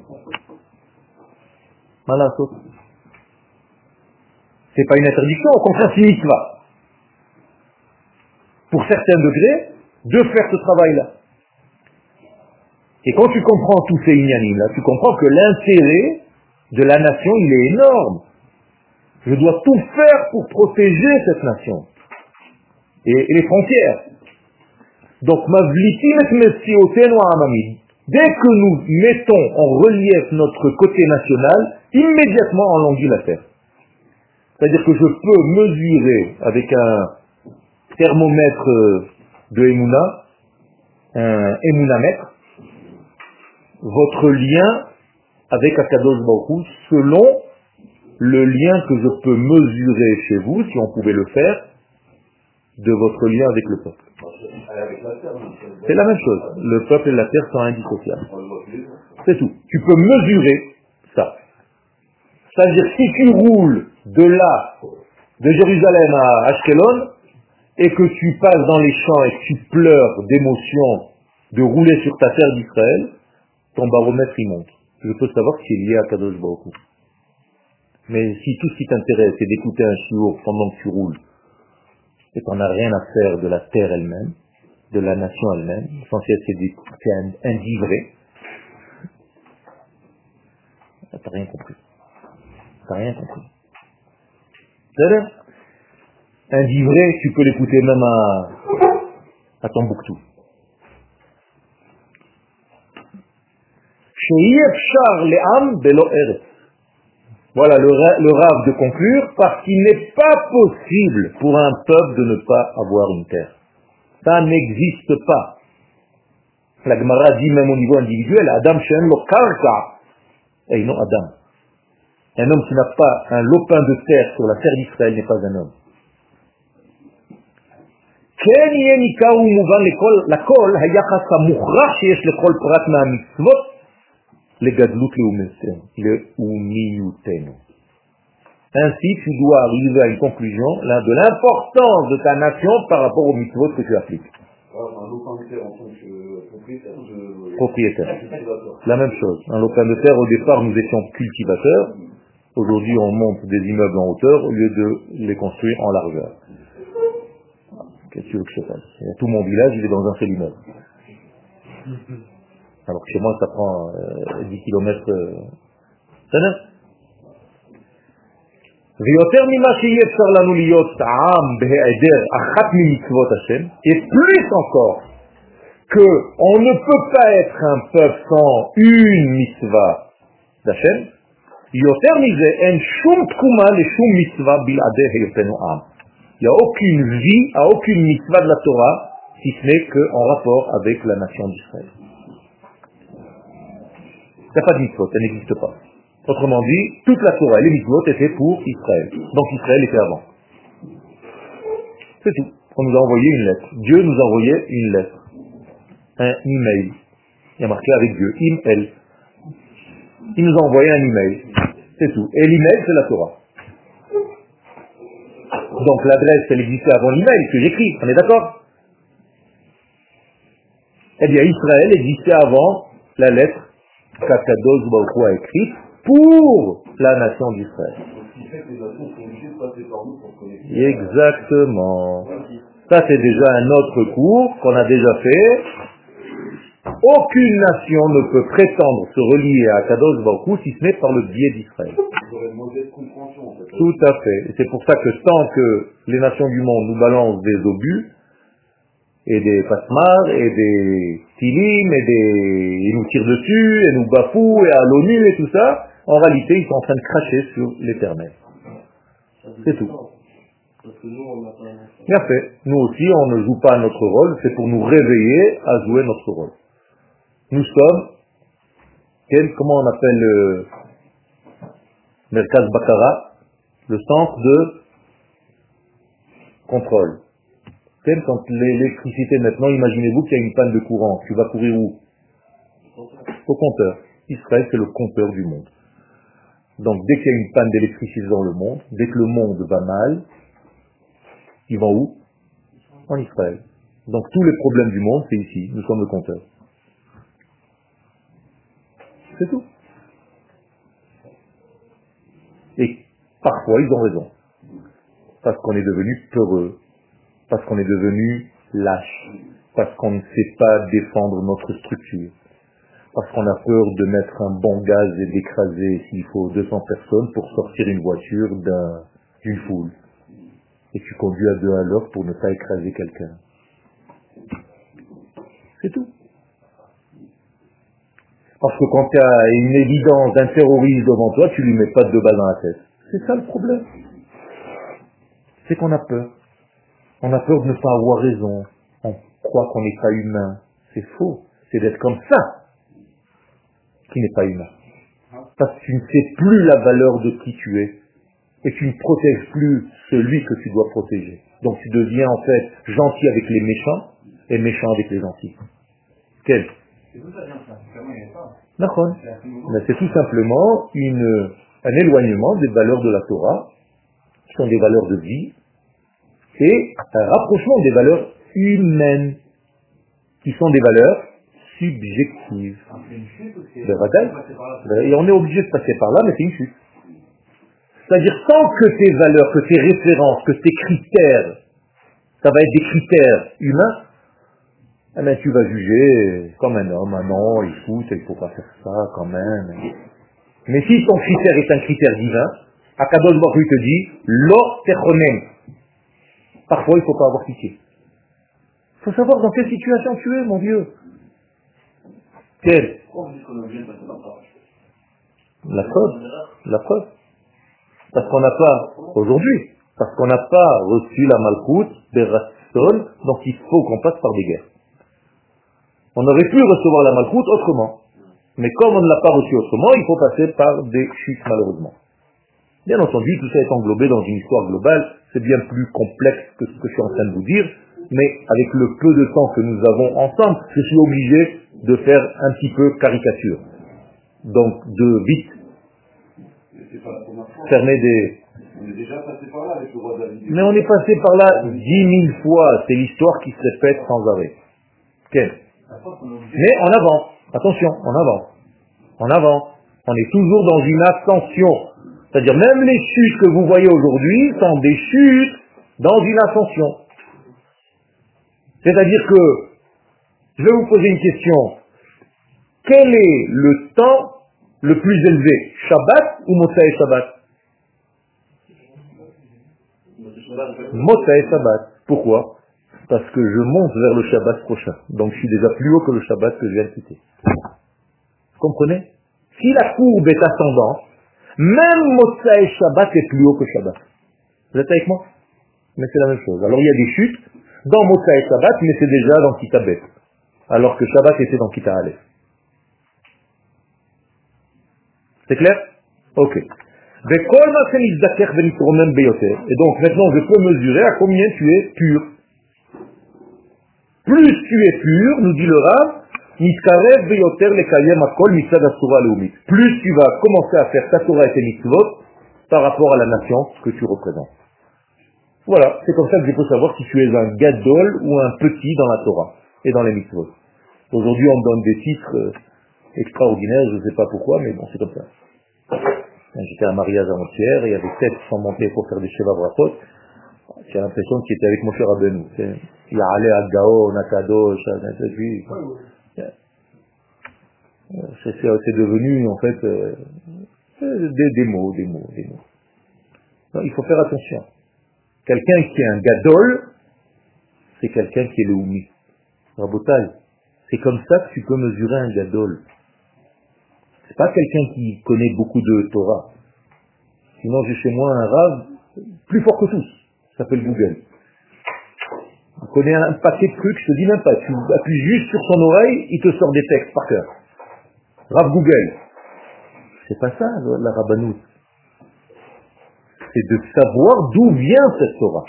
Voilà, sauf. C'est pas une interdiction, au contraire, c'est une mitzvah. Pour certains degrés, de faire ce travail-là. Et quand tu comprends tous ces ignanim là, tu comprends que l'intérêt de la nation, il est énorme. Je dois tout faire pour protéger cette nation. Et, les frontières. Donc, messiotenu amamid. Dès que nous mettons en relief notre côté national, immédiatement on languit la terre. C'est-à-dire que je peux mesurer avec un thermomètre euh, de Emouna, un Emounamètre, votre lien avec Akadosh Baruch selon le lien que je peux mesurer chez vous, si on pouvait le faire, de votre lien avec le peuple. C'est- la même chose. Le peuple et la terre sont indissociables. C'est tout. Tu peux mesurer. C'est-à-dire si tu roules de là, de Jérusalem à Ashkelon, et que tu passes dans les champs et que tu pleures d'émotion de rouler sur ta terre d'Israël, ton baromètre il monte. Je peux savoir que c'est lié à Kadosh. Mais si tout ce qui t'intéresse c'est d'écouter un chiour pendant que tu roules, et qu'on n'a rien à faire de la terre elle-même, de la nation elle-même, l'essentiel c'est un, un t'as rien compris. Rien compris. Un divré, tu peux l'écouter même à, à Tombouctou. Voilà le, le rave de conclure, parce qu'il n'est pas possible pour un peuple de ne pas avoir une terre. Ça n'existe pas. La Gemara dit même au niveau individuel, Adam Shem lo karka, et non Adam. Un homme qui n'a pas un lopin de terre sur la terre d'Israël n'est pas un homme. כן יהיה ניכר ומובן לכל, לכל היחס המוכרח שיש לכל פרט מהמצוות לגדלות לאומיותנו. Ainsi, tu dois arriver à une conclusion là, de l'importance de ta nation par rapport aux mitzvot que tu appliques. Un lopin de terre en tant que propriétaire de... Propriétaire. La même chose. Un lopin de terre, au départ, nous étions cultivateurs. Aujourd'hui, on monte des immeubles en hauteur au lieu de les construire en largeur. Qu'est-ce que tu veux que je fasse? Tout mon village, il est dans un seul immeuble. Alors que chez moi, ça prend euh, 10 km. Euh. Ça euh... Et plus encore, que on ne peut pas être un peuple sans une mitzvah d'Hachem, יותר מזה אין שום תקומה לשום מצווה בלעדי היותנו עם. Il n'y a aucune vie, à aucune mitzvah de la Torah, si ce n'est qu'en rapport avec la nation d'Israël. Il n'y a pas de mitzvot, ça n'existe pas. Autrement dit, toute la Torah et les mitzvot étaient pour Israël. Donc Israël était avant. C'est tout. On nous a envoyé une lettre. Dieu nous a envoyé une lettre. Un email. Il y a marqué avec Dieu. Im-el. Il nous a envoyé un email. C'est tout. Et l'email, c'est la Torah. Donc l'adresse, elle existait avant l'email que j'écris. On est d'accord? Eh bien, Israël existait avant la lettre qu'Akadosh Baruch a écrite pour la nation d'Israël. Exactement. Ça, c'est déjà un autre cours qu'on a déjà fait. Aucune nation ne peut prétendre se relier à Kadosh Baruch si ce n'est par le biais d'Israël. Tout à fait. C'est pour ça que tant que les nations du monde nous balancent des obus, et des pasmars, et des tilim, et des... ils nous tirent dessus, et nous bafouent, et à l'ONU, et tout ça, en réalité, ils sont en train de cracher sur l'éternel. C'est tout. Bien fait. Nous aussi, on ne joue pas notre rôle, c'est pour nous réveiller à jouer notre rôle. Nous sommes, quel, comment on appelle le Merkaz Bakara, le centre de contrôle. Quel, quand l'électricité maintenant, imaginez-vous qu'il y a une panne de courant, tu vas courir où? Au compteur. Israël, c'est le compteur du monde. Donc dès qu'il y a une panne d'électricité dans le monde, dès que le monde va mal, ils vont où? En Israël. Donc tous les problèmes du monde, c'est ici. Nous sommes le compteur. C'est tout. Et parfois, ils ont raison. Parce qu'on est devenu peureux. Parce qu'on est devenu lâche. Parce qu'on ne sait pas défendre notre structure parce qu'on a peur de mettre un bon gaz et d'écraser, s'il faut, 200 personnes pour sortir une voiture d'une foule. Et tu conduis à deux à l'heure pour ne pas écraser quelqu'un. C'est tout. Parce que quand tu as une évidence d'un terroriste devant toi, tu lui mets pas de deux balles dans la tête. C'est ça le problème. C'est qu'on a peur. On a peur de ne pas avoir raison. On croit qu'on n'est pas humain. C'est faux. C'est d'être comme ça qui n'est pas humain. Parce que tu ne sais plus la valeur de qui tu es et tu ne protèges plus celui que tu dois protéger. Donc tu deviens en fait gentil avec les méchants et méchant avec les gentils. Quel C'est tout simplement une, un éloignement des valeurs de la Torah, qui sont des valeurs de vie, et un rapprochement des valeurs humaines, qui sont des valeurs subjective. Et on est obligé de passer par là, mais c'est une chute. C'est-à-dire tant que tes valeurs, que tes références, que tes critères, ça va être des critères humains, eh bien, tu vas juger comme un homme, un non, écoute, il ne faut pas faire ça quand même. Mais si ton critère est un critère divin, Akadosh Baruch te dit, lo techonem. Parfois, il ne faut pas avoir pitié. Il faut savoir dans quelle situation tu es, mon Dieu. Quelle? La preuve. La preuve. Parce qu'on n'a pas, aujourd'hui, parce qu'on n'a pas reçu la malchoute des rassols, donc il faut qu'on passe par des guerres. On aurait pu recevoir la malchoute autrement. Mais comme on ne l'a pas reçu autrement, il faut passer par des chutes malheureusement. Bien entendu, tout ça est englobé dans une histoire globale, c'est bien plus complexe que ce que je suis en train de vous dire, mais avec le peu de temps que nous avons ensemble, je suis obligé de faire un petit peu caricature. Donc de vite fermer des... On est déjà passé par là avec le roi David. Mais on est passé par là dix mille fois, c'est l'histoire qui se répète sans arrêt. Quelle Mais en avant, attention, en avant, en avant. On est toujours dans une ascension. C'est-à-dire même les chutes que vous voyez aujourd'hui sont des chutes dans une ascension. C'est-à-dire que, je vais vous poser une question. Quel est le temps le plus élevé? Shabbat ou Motsai Shabbat? Motsai Shabbat. Pourquoi? Parce que je monte vers le Shabbat prochain. Donc je suis déjà plus haut que le Shabbat que je viens de quitter. Vous comprenez? Si la courbe est ascendante, même Motsai Shabbat est plus haut que Shabbat. Vous êtes avec moi? Mais c'est la même chose. Alors il y a des chutes dans Motsai Shabbat, mais c'est déjà dans Kitabet. Alors que Shabbat était dans Kita. C'est clair? Ok. Et donc maintenant je peux mesurer à combien tu es pur. Plus tu es pur, nous dit le Rav, plus tu vas commencer à faire ta Torah et tes mitzvot par rapport à la nation que tu représentes. Voilà, c'est comme ça que je peux savoir si tu es un gadol ou un petit dans la Torah et dans les mitzvot. Aujourd'hui, on me donne des titres euh, extraordinaires, je ne sais pas pourquoi, mais bon, c'est comme ça. J'étais à un mariage avant-hier, et il y avait sept qui sont montés pour faire des chevaux brachot. J'ai l'impression qu'il était avec mon cher Abenou. Il a allé à Gao, Nakado, lui. C'est devenu, en fait, euh, des, des, mots, des mots, des mots. Non, il faut faire attention. Quelqu'un qui est un gadol, c'est quelqu'un qui est le oumi. Rabotal, c'est comme ça que tu peux mesurer un gadol. C'est pas quelqu'un qui connaît beaucoup de Torah. Sinon, j'ai chez moi un rave plus fort que tous. Ça s'appelle Google. Il connaît un paquet de trucs, je te dis même pas. Tu appuies juste sur son oreille, il te sort des textes par cœur. Rav Google. C'est pas ça, la rabbanout. C'est de savoir d'où vient cette Torah.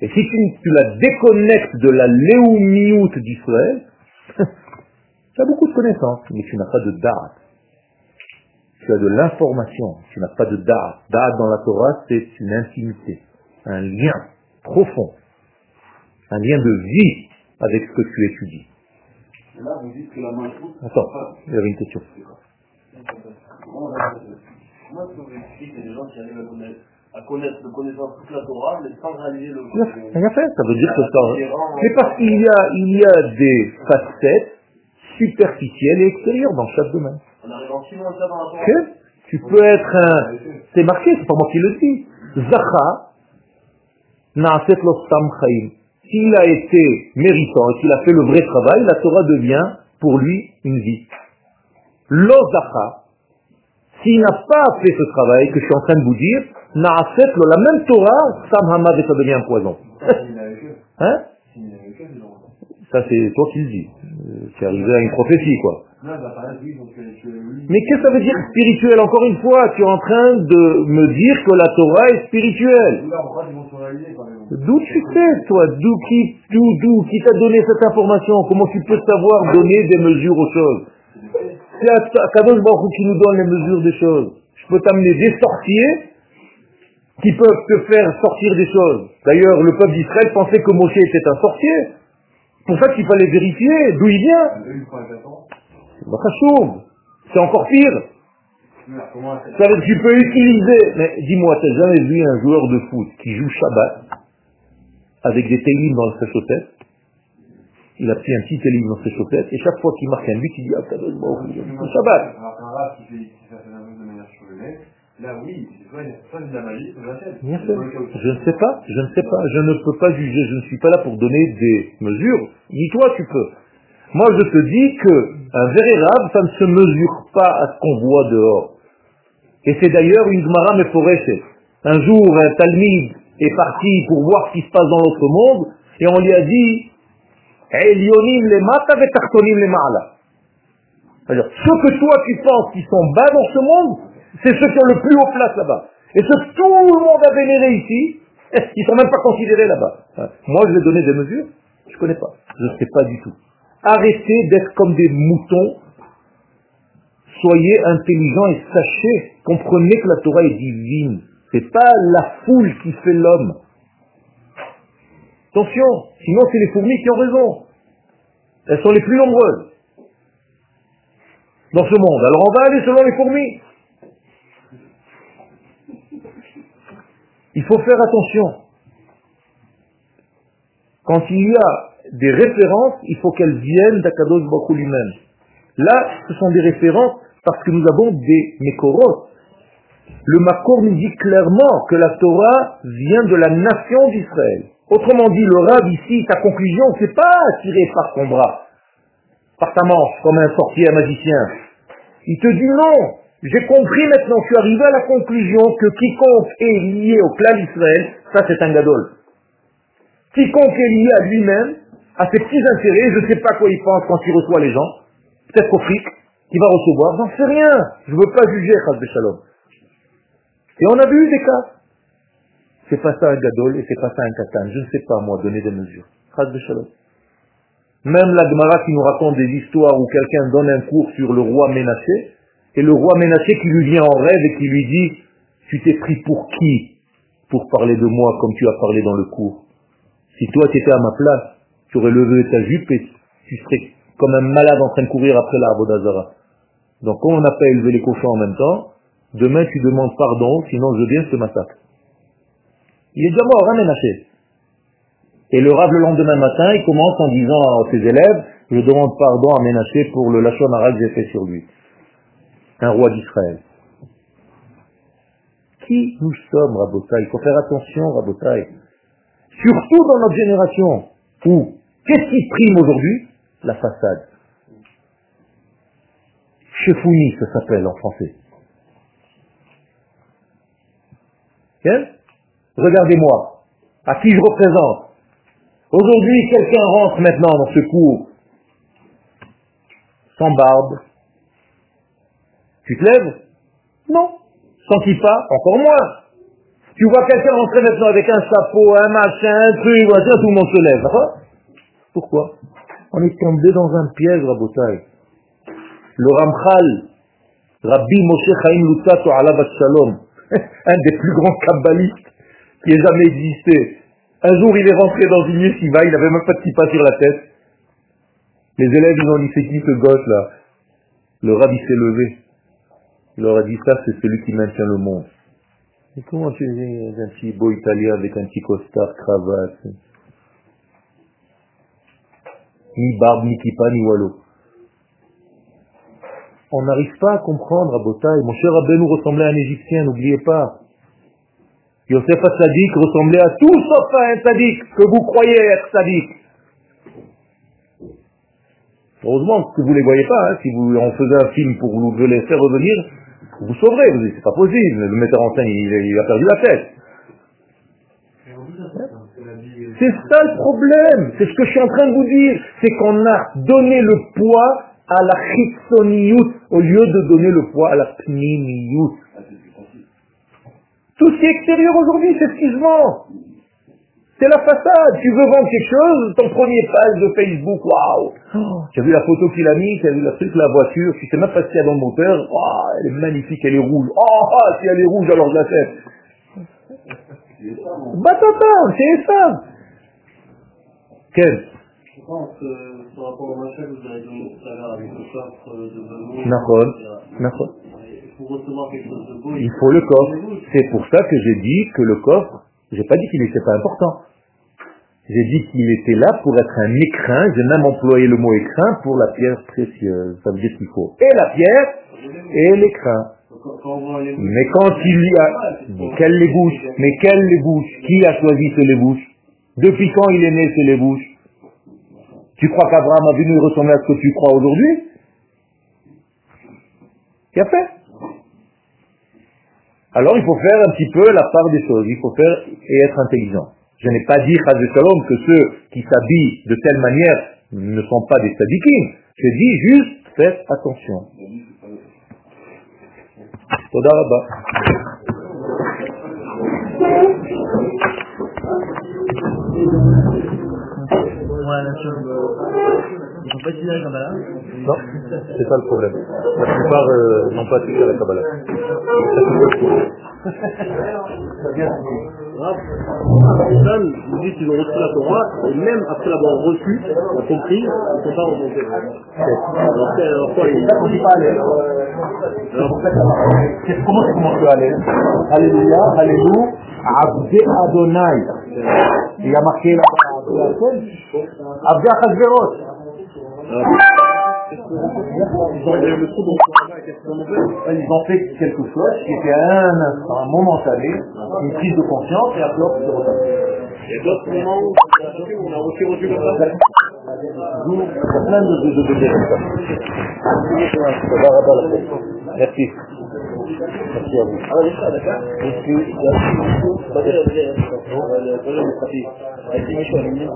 Et si tu, la déconnectes de la léoumiout d'Israël, tu as beaucoup de connaissances, mais tu n'as pas de da'at. Tu as de l'information, tu n'as pas de da'at. Da'at dans la Torah, c'est une intimité, un lien profond, un lien de vie avec ce que tu étudies. Là, vous dites que la main Attends, il y avait une question. Comment est-ce que vous expliquez des gens qui arrivent à connaître, à connaître de connaissance toute la Torah, mais sans réaliser le... Rien fait, ça veut dire que ça... C'est parce qu'il y a, il y a des facettes superficielles et extérieures dans chaque domaine. On arrive en six mois ça dans la Torah. Ok Tu peux être un... C'est marqué, c'est pas moi qui le dis. Zacha, na'aset lo stam chaim. S'il a été méritant et qu'il a fait le vrai travail, la Torah devient pour lui une vie. Lo zacha, s'il n'a pas fait ce travail que je suis en train de vous dire, na'aset lo, la même Torah, sam hamad et ça devient un poison. hein? Ça c'est toi qui le dis. Euh, C'est arrivé à une prophétie quoi. Mais qu'est-ce que ça veut dire spirituel? Encore une fois, tu es en train de me dire que la Torah est spirituelle. D'où tu sais, toi? D'où qui, d'où, qui t'a donné cette information? Comment tu peux savoir donner des mesures aux choses? C'est Kadosh Baruch qui nous donne les mesures des choses. Je peux t'amener des sorciers qui peuvent te faire sortir des choses. D'ailleurs, le peuple d'Israël pensait que Moshe était un sorcier. Pour ça qu'il fallait vérifier d'où il vient. Bah, ça. C'est encore pire. Ça veut dire que tu peux utiliser, mais dis-moi, tu n'as jamais vu un joueur de foot qui joue Shabbat avec des télims dans ses chaussettes? Il a pris un petit télim dans ses chaussettes, et chaque fois qu'il marque un but, il dit, ah, ça donne bon, Shabbat. Alors qu'un rap qui fait, de manière mec, là oui, c'est soit, soit de la magie, soit de la tête. Bien sûr. Je ne sais pas, je ne sais pas, je ne peux pas juger, je ne suis pas là pour donner des mesures, ni toi tu peux. Moi je te dis que un vrai rab, ça ne se mesure pas à ce qu'on voit dehors. Et c'est d'ailleurs une Gemara Meforeshet. Un jour, un Talmid est parti pour voir ce qui se passe dans l'autre monde, et on lui a dit, Elionim les mata les ma'ala. C'est-à-dire, ceux que toi tu penses qui sont bas dans ce monde, c'est ceux qui ont le plus haut place là-bas. Et ceux que tout le monde a vénéré ici, ils sont même pas considérés là-bas. Moi, je vais donner des mesures, je connais pas. Je ne sais pas du tout. Arrêtez d'être comme des moutons. Soyez intelligents et sachez, comprenez que la Torah est divine. C'est pas la foule qui fait l'homme. Attention, sinon c'est les fourmis qui ont raison. Elles sont les plus nombreuses dans ce monde. Alors on va aller selon les fourmis. Il faut faire attention. Quand il y a des références, il faut qu'elles viennent d'Akadosh Bakou lui-même. Là, ce sont des références parce que nous avons des Mekorot. Le Makor nous dit clairement que la Torah vient de la nation d'Israël. Autrement dit, le rab ici, sa conclusion, c'est pas tiré par ton bras, par ta manche, comme un sorcier, un magicien. Il te dit non, j'ai compris maintenant, je suis arrivé à la conclusion que quiconque est lié au clan d'Israël, ça c'est un gadol. Quiconque est lié à lui-même, à ses petits intérêts, je ne sais pas quoi il pense quand il reçoit les gens, peut-être au fric, qu'il va recevoir, j'en sais rien, je ne veux pas juger, de Shalom. Et on a vu des cas. C'est pas ça un gadol et c'est pas ça un katan. Je ne sais pas, moi, donner des mesures. de shalom. Même la Gemara qui nous raconte des histoires où quelqu'un donne un cours sur le roi Ménaché, et le roi Ménaché qui lui vient en rêve et qui lui dit, tu t'es pris pour qui pour parler de moi comme tu as parlé dans le cours? Si toi tu étais à ma place, tu aurais levé ta jupe et tu serais comme un malade en train de courir après l'arbre d'Azara. Donc comme on n'a pas élevé les cochons en même temps, demain tu demandes pardon, sinon je viens ce massacre. Il est déjà mort, hein, Ménaché? Et le rave le lendemain matin, il commence en disant à ses élèves, je demande pardon à Ménaché pour le arabe que j'ai fait sur lui. Un roi d'Israël. Qui nous sommes, Rabotaï Il faut faire attention, Rabotaï. Surtout dans notre génération, où qu'est-ce qui prime aujourd'hui La façade. Chefouni, ça s'appelle en français. Bien Regardez-moi. À qui je représente Aujourd'hui, quelqu'un rentre maintenant dans ce cours sans barbe. Tu te lèves Non. Sans pas Encore moins. Tu vois quelqu'un rentrer maintenant avec un chapeau, un machin, un truc, tout le monde se lève. Pourquoi? On est tombé dans un piège, Rabotai. Le Ramchal, Rabbi Moshe Chaim Lutzato Shalom, un des plus grands kabbalistes qui ait jamais existé. Un jour, il est rentré dans une yeshiva, il n'avait même pas de kippa sur la tête. Les élèves, ils ont dit, c'est qui ce gosse là? Le rabbi s'est levé. Il leur a dit, ça, c'est celui qui maintient le monde. Et comment tu dis, un petit beau italien avec un petit costard, cravate? Ni barbe, ni kippa, ni wallo. On n'arrive pas à comprendre à Botaï. Mon cher nous ressemblait à un Égyptien, n'oubliez pas. Yosef Sadik ressemblait à tout sauf à un Sadik que vous croyez être Sadik. Heureusement que vous ne les voyez pas. Hein. Si vous en faisait un film pour vous les faire revenir, vous sauverez. Vous dites, c'est pas possible. Le metteur en scène, il, a perdu la tête. C'est ça le problème. C'est ce que je suis en train de vous dire. C'est qu'on a donné le poids à la chitsoniyut au lieu de donner le poids à la pnimiyut. Tout ce qui est extérieur aujourd'hui, c'est ce qui se vend. C'est la façade. Tu veux vendre quelque chose, ton premier page de Facebook, waouh Tu as vu la photo qu'il a mis, tu as vu la truc, la voiture, tu sais même pas ce qu'il y a dans le moteur, oh, elle est magnifique, elle est rouge. Oh, si elle est rouge, alors je la fais. Batata, c'est ça. Quel Je pense que par rapport au machin que vous avez donné tout à l'heure avec le coffre de velours, D'accord. pour recevoir quelque chose de beau, Il faut le coffre. C'est pour ça que j'ai dit que le coffre, j'ai pas dit qu'il n'était pas important. J'ai dit qu'il était là pour être un écrin, j'ai même employé le mot écrin pour la pierre précieuse. Ça veut dire qu'il faut et la pierre et l'écrin. Mais quand il y a... Les bouches Mais quelles les bouches Qui a choisi ces les bouches depuis quand il est né, c'est les bouches? Tu crois qu'Abraham a venu ressembler à ce que tu crois aujourd'hui? Qu'y fait Alors il faut faire un petit peu la part des choses, il faut faire et être intelligent. Je n'ai pas dit, Chazé que ceux qui s'habillent de telle manière ne sont pas des sadikim. Je dis juste, faites attention. Toda Ouais, bien sûr. Ils sont pas utilisés la Kabbalah. Non, c'est pas le problème. La plupart euh, n'ont pas à la Kabbalah. Personnes nous disent qu'ils ont reçu la Torah, et même après l'avoir reçue, ont compris, ils ne sont pas remontés. Alors, c'est- alors quoi, ils- Qu'est-ce- Comment tu commences à aller? Alléluia, Alléluia, Abdé Adonai. Il y a marqué là, Abdé Achashverosh. Ils ont fait quelque chose qui était un instant, un une prise de conscience et après on se d'autres moments où on a reçu le Nous, il a plein de dégâts. Merci. Merci à vous.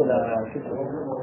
Alors,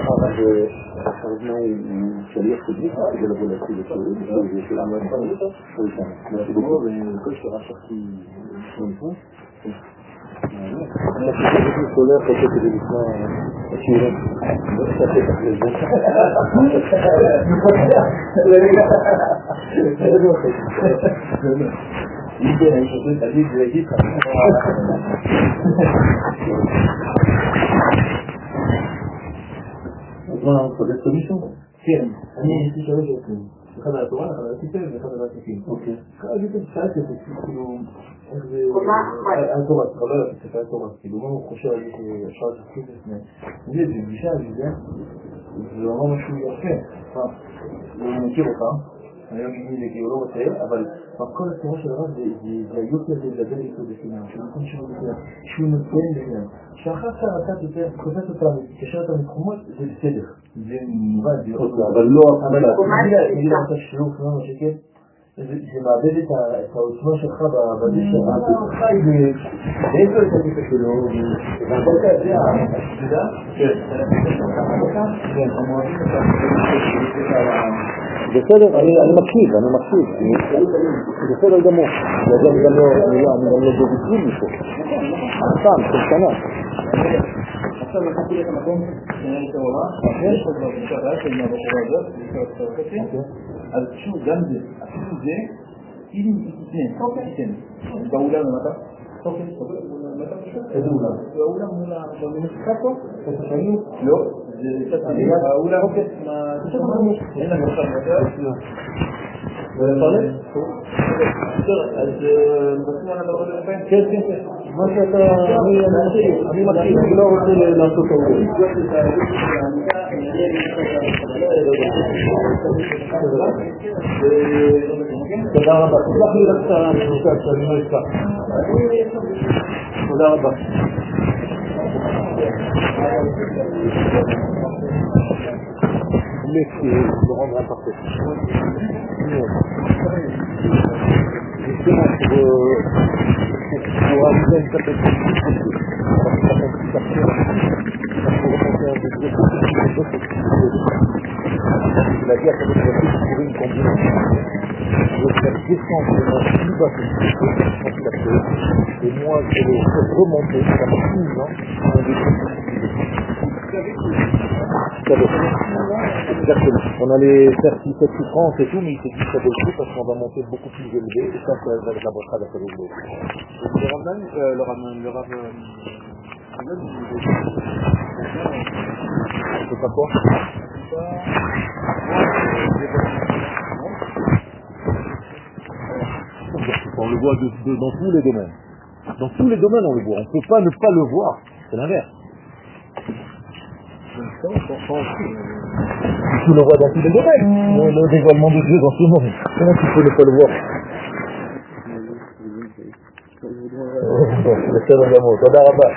trabajo de que sera le c'est que ça fait c'est. Well, for the solution? Firm. I mean, it's solution. خدها طبعا خدها كتير خدها كتير أوكي قلت ساعات كيلو هتبقى تقبلها في التفاعل تبقى كيلو ما هو خشوع ليك شارج كتير اسمه نزل بشارج ده وهو مش ميرفين ف ومن كيلو كام اليوم يجي لك يورو تيل قبل והכל הצורה של הרב זה היות הזה לדבר איתו בחינם, שנותן שיעור לכולם, שהוא נותן לכולם. שאחר כך אתה כותב אותם, תקשר אותם לתחומות, זה בסדר. זה מובן, זה עוד לא, אבל לא... אבל תגיד לך את השיעור כמה שקל, זה מאבד את העוצמה שלך בזה שלך. חי ויש לו את הקטע שלו, והכל כזה, אתה יודע? כן. בסדר, אני מקשיב, אני מקשיב. בסדר גמור. אני גם לא, אני לא, אני גם לא בביטוי מפה. סתם, של שנה. עכשיו לקחתי את המקום, שאני אוקיי. תאורה, יש עוד בפגישה הבאה של הבחורה הזאת, אז שוב, גם זה, אפילו זה, אם תיתן, אוקיי. תיתן, באולם אוקיי. למטה, איזה באולם מול המשחק פה? לא. זה קצת עלייה, באולם, אוקיי, אין לנו עכשיו יותר. ולפרנס? בסדר, אז מבצעים על הדבר הזה? כן, כן, כן. מה שאתה, אני אני מכיר, אני לא רוצה לעשות טעות. תודה רבה. תסלח לי רק את הנושא שאני לא אשכח. תודה רבה. Laisser le rendre. Justement pour, euh, à une certaine que la complication, ça peut remonter à un degré beaucoup plus élevé que la guerre avec la vie pour une combinaison. Je faire descendre le monde plus bas que que je et moi je vais remonter par tout le temps à un degré Exactement. On allait faire 6, 7 souffrances et tout, mais il s'est dit ça vaut le coup parce qu'on va monter beaucoup plus élevé et ça, ça va être la brochade à faire élevé. Le Raman, euh, le Raman, le euh, C'est pas quoi? On le voit de, de, dans tous les domaines. Dans tous les domaines, on le voit. On ne peut pas ne pas le voir. C'est l'inverse. Tu le vois dans tous les domaines. Le, le dévoilement de Dieu dans ce monde. Comment tu peux ne pas le voir בסדר גמור, תודה רבה.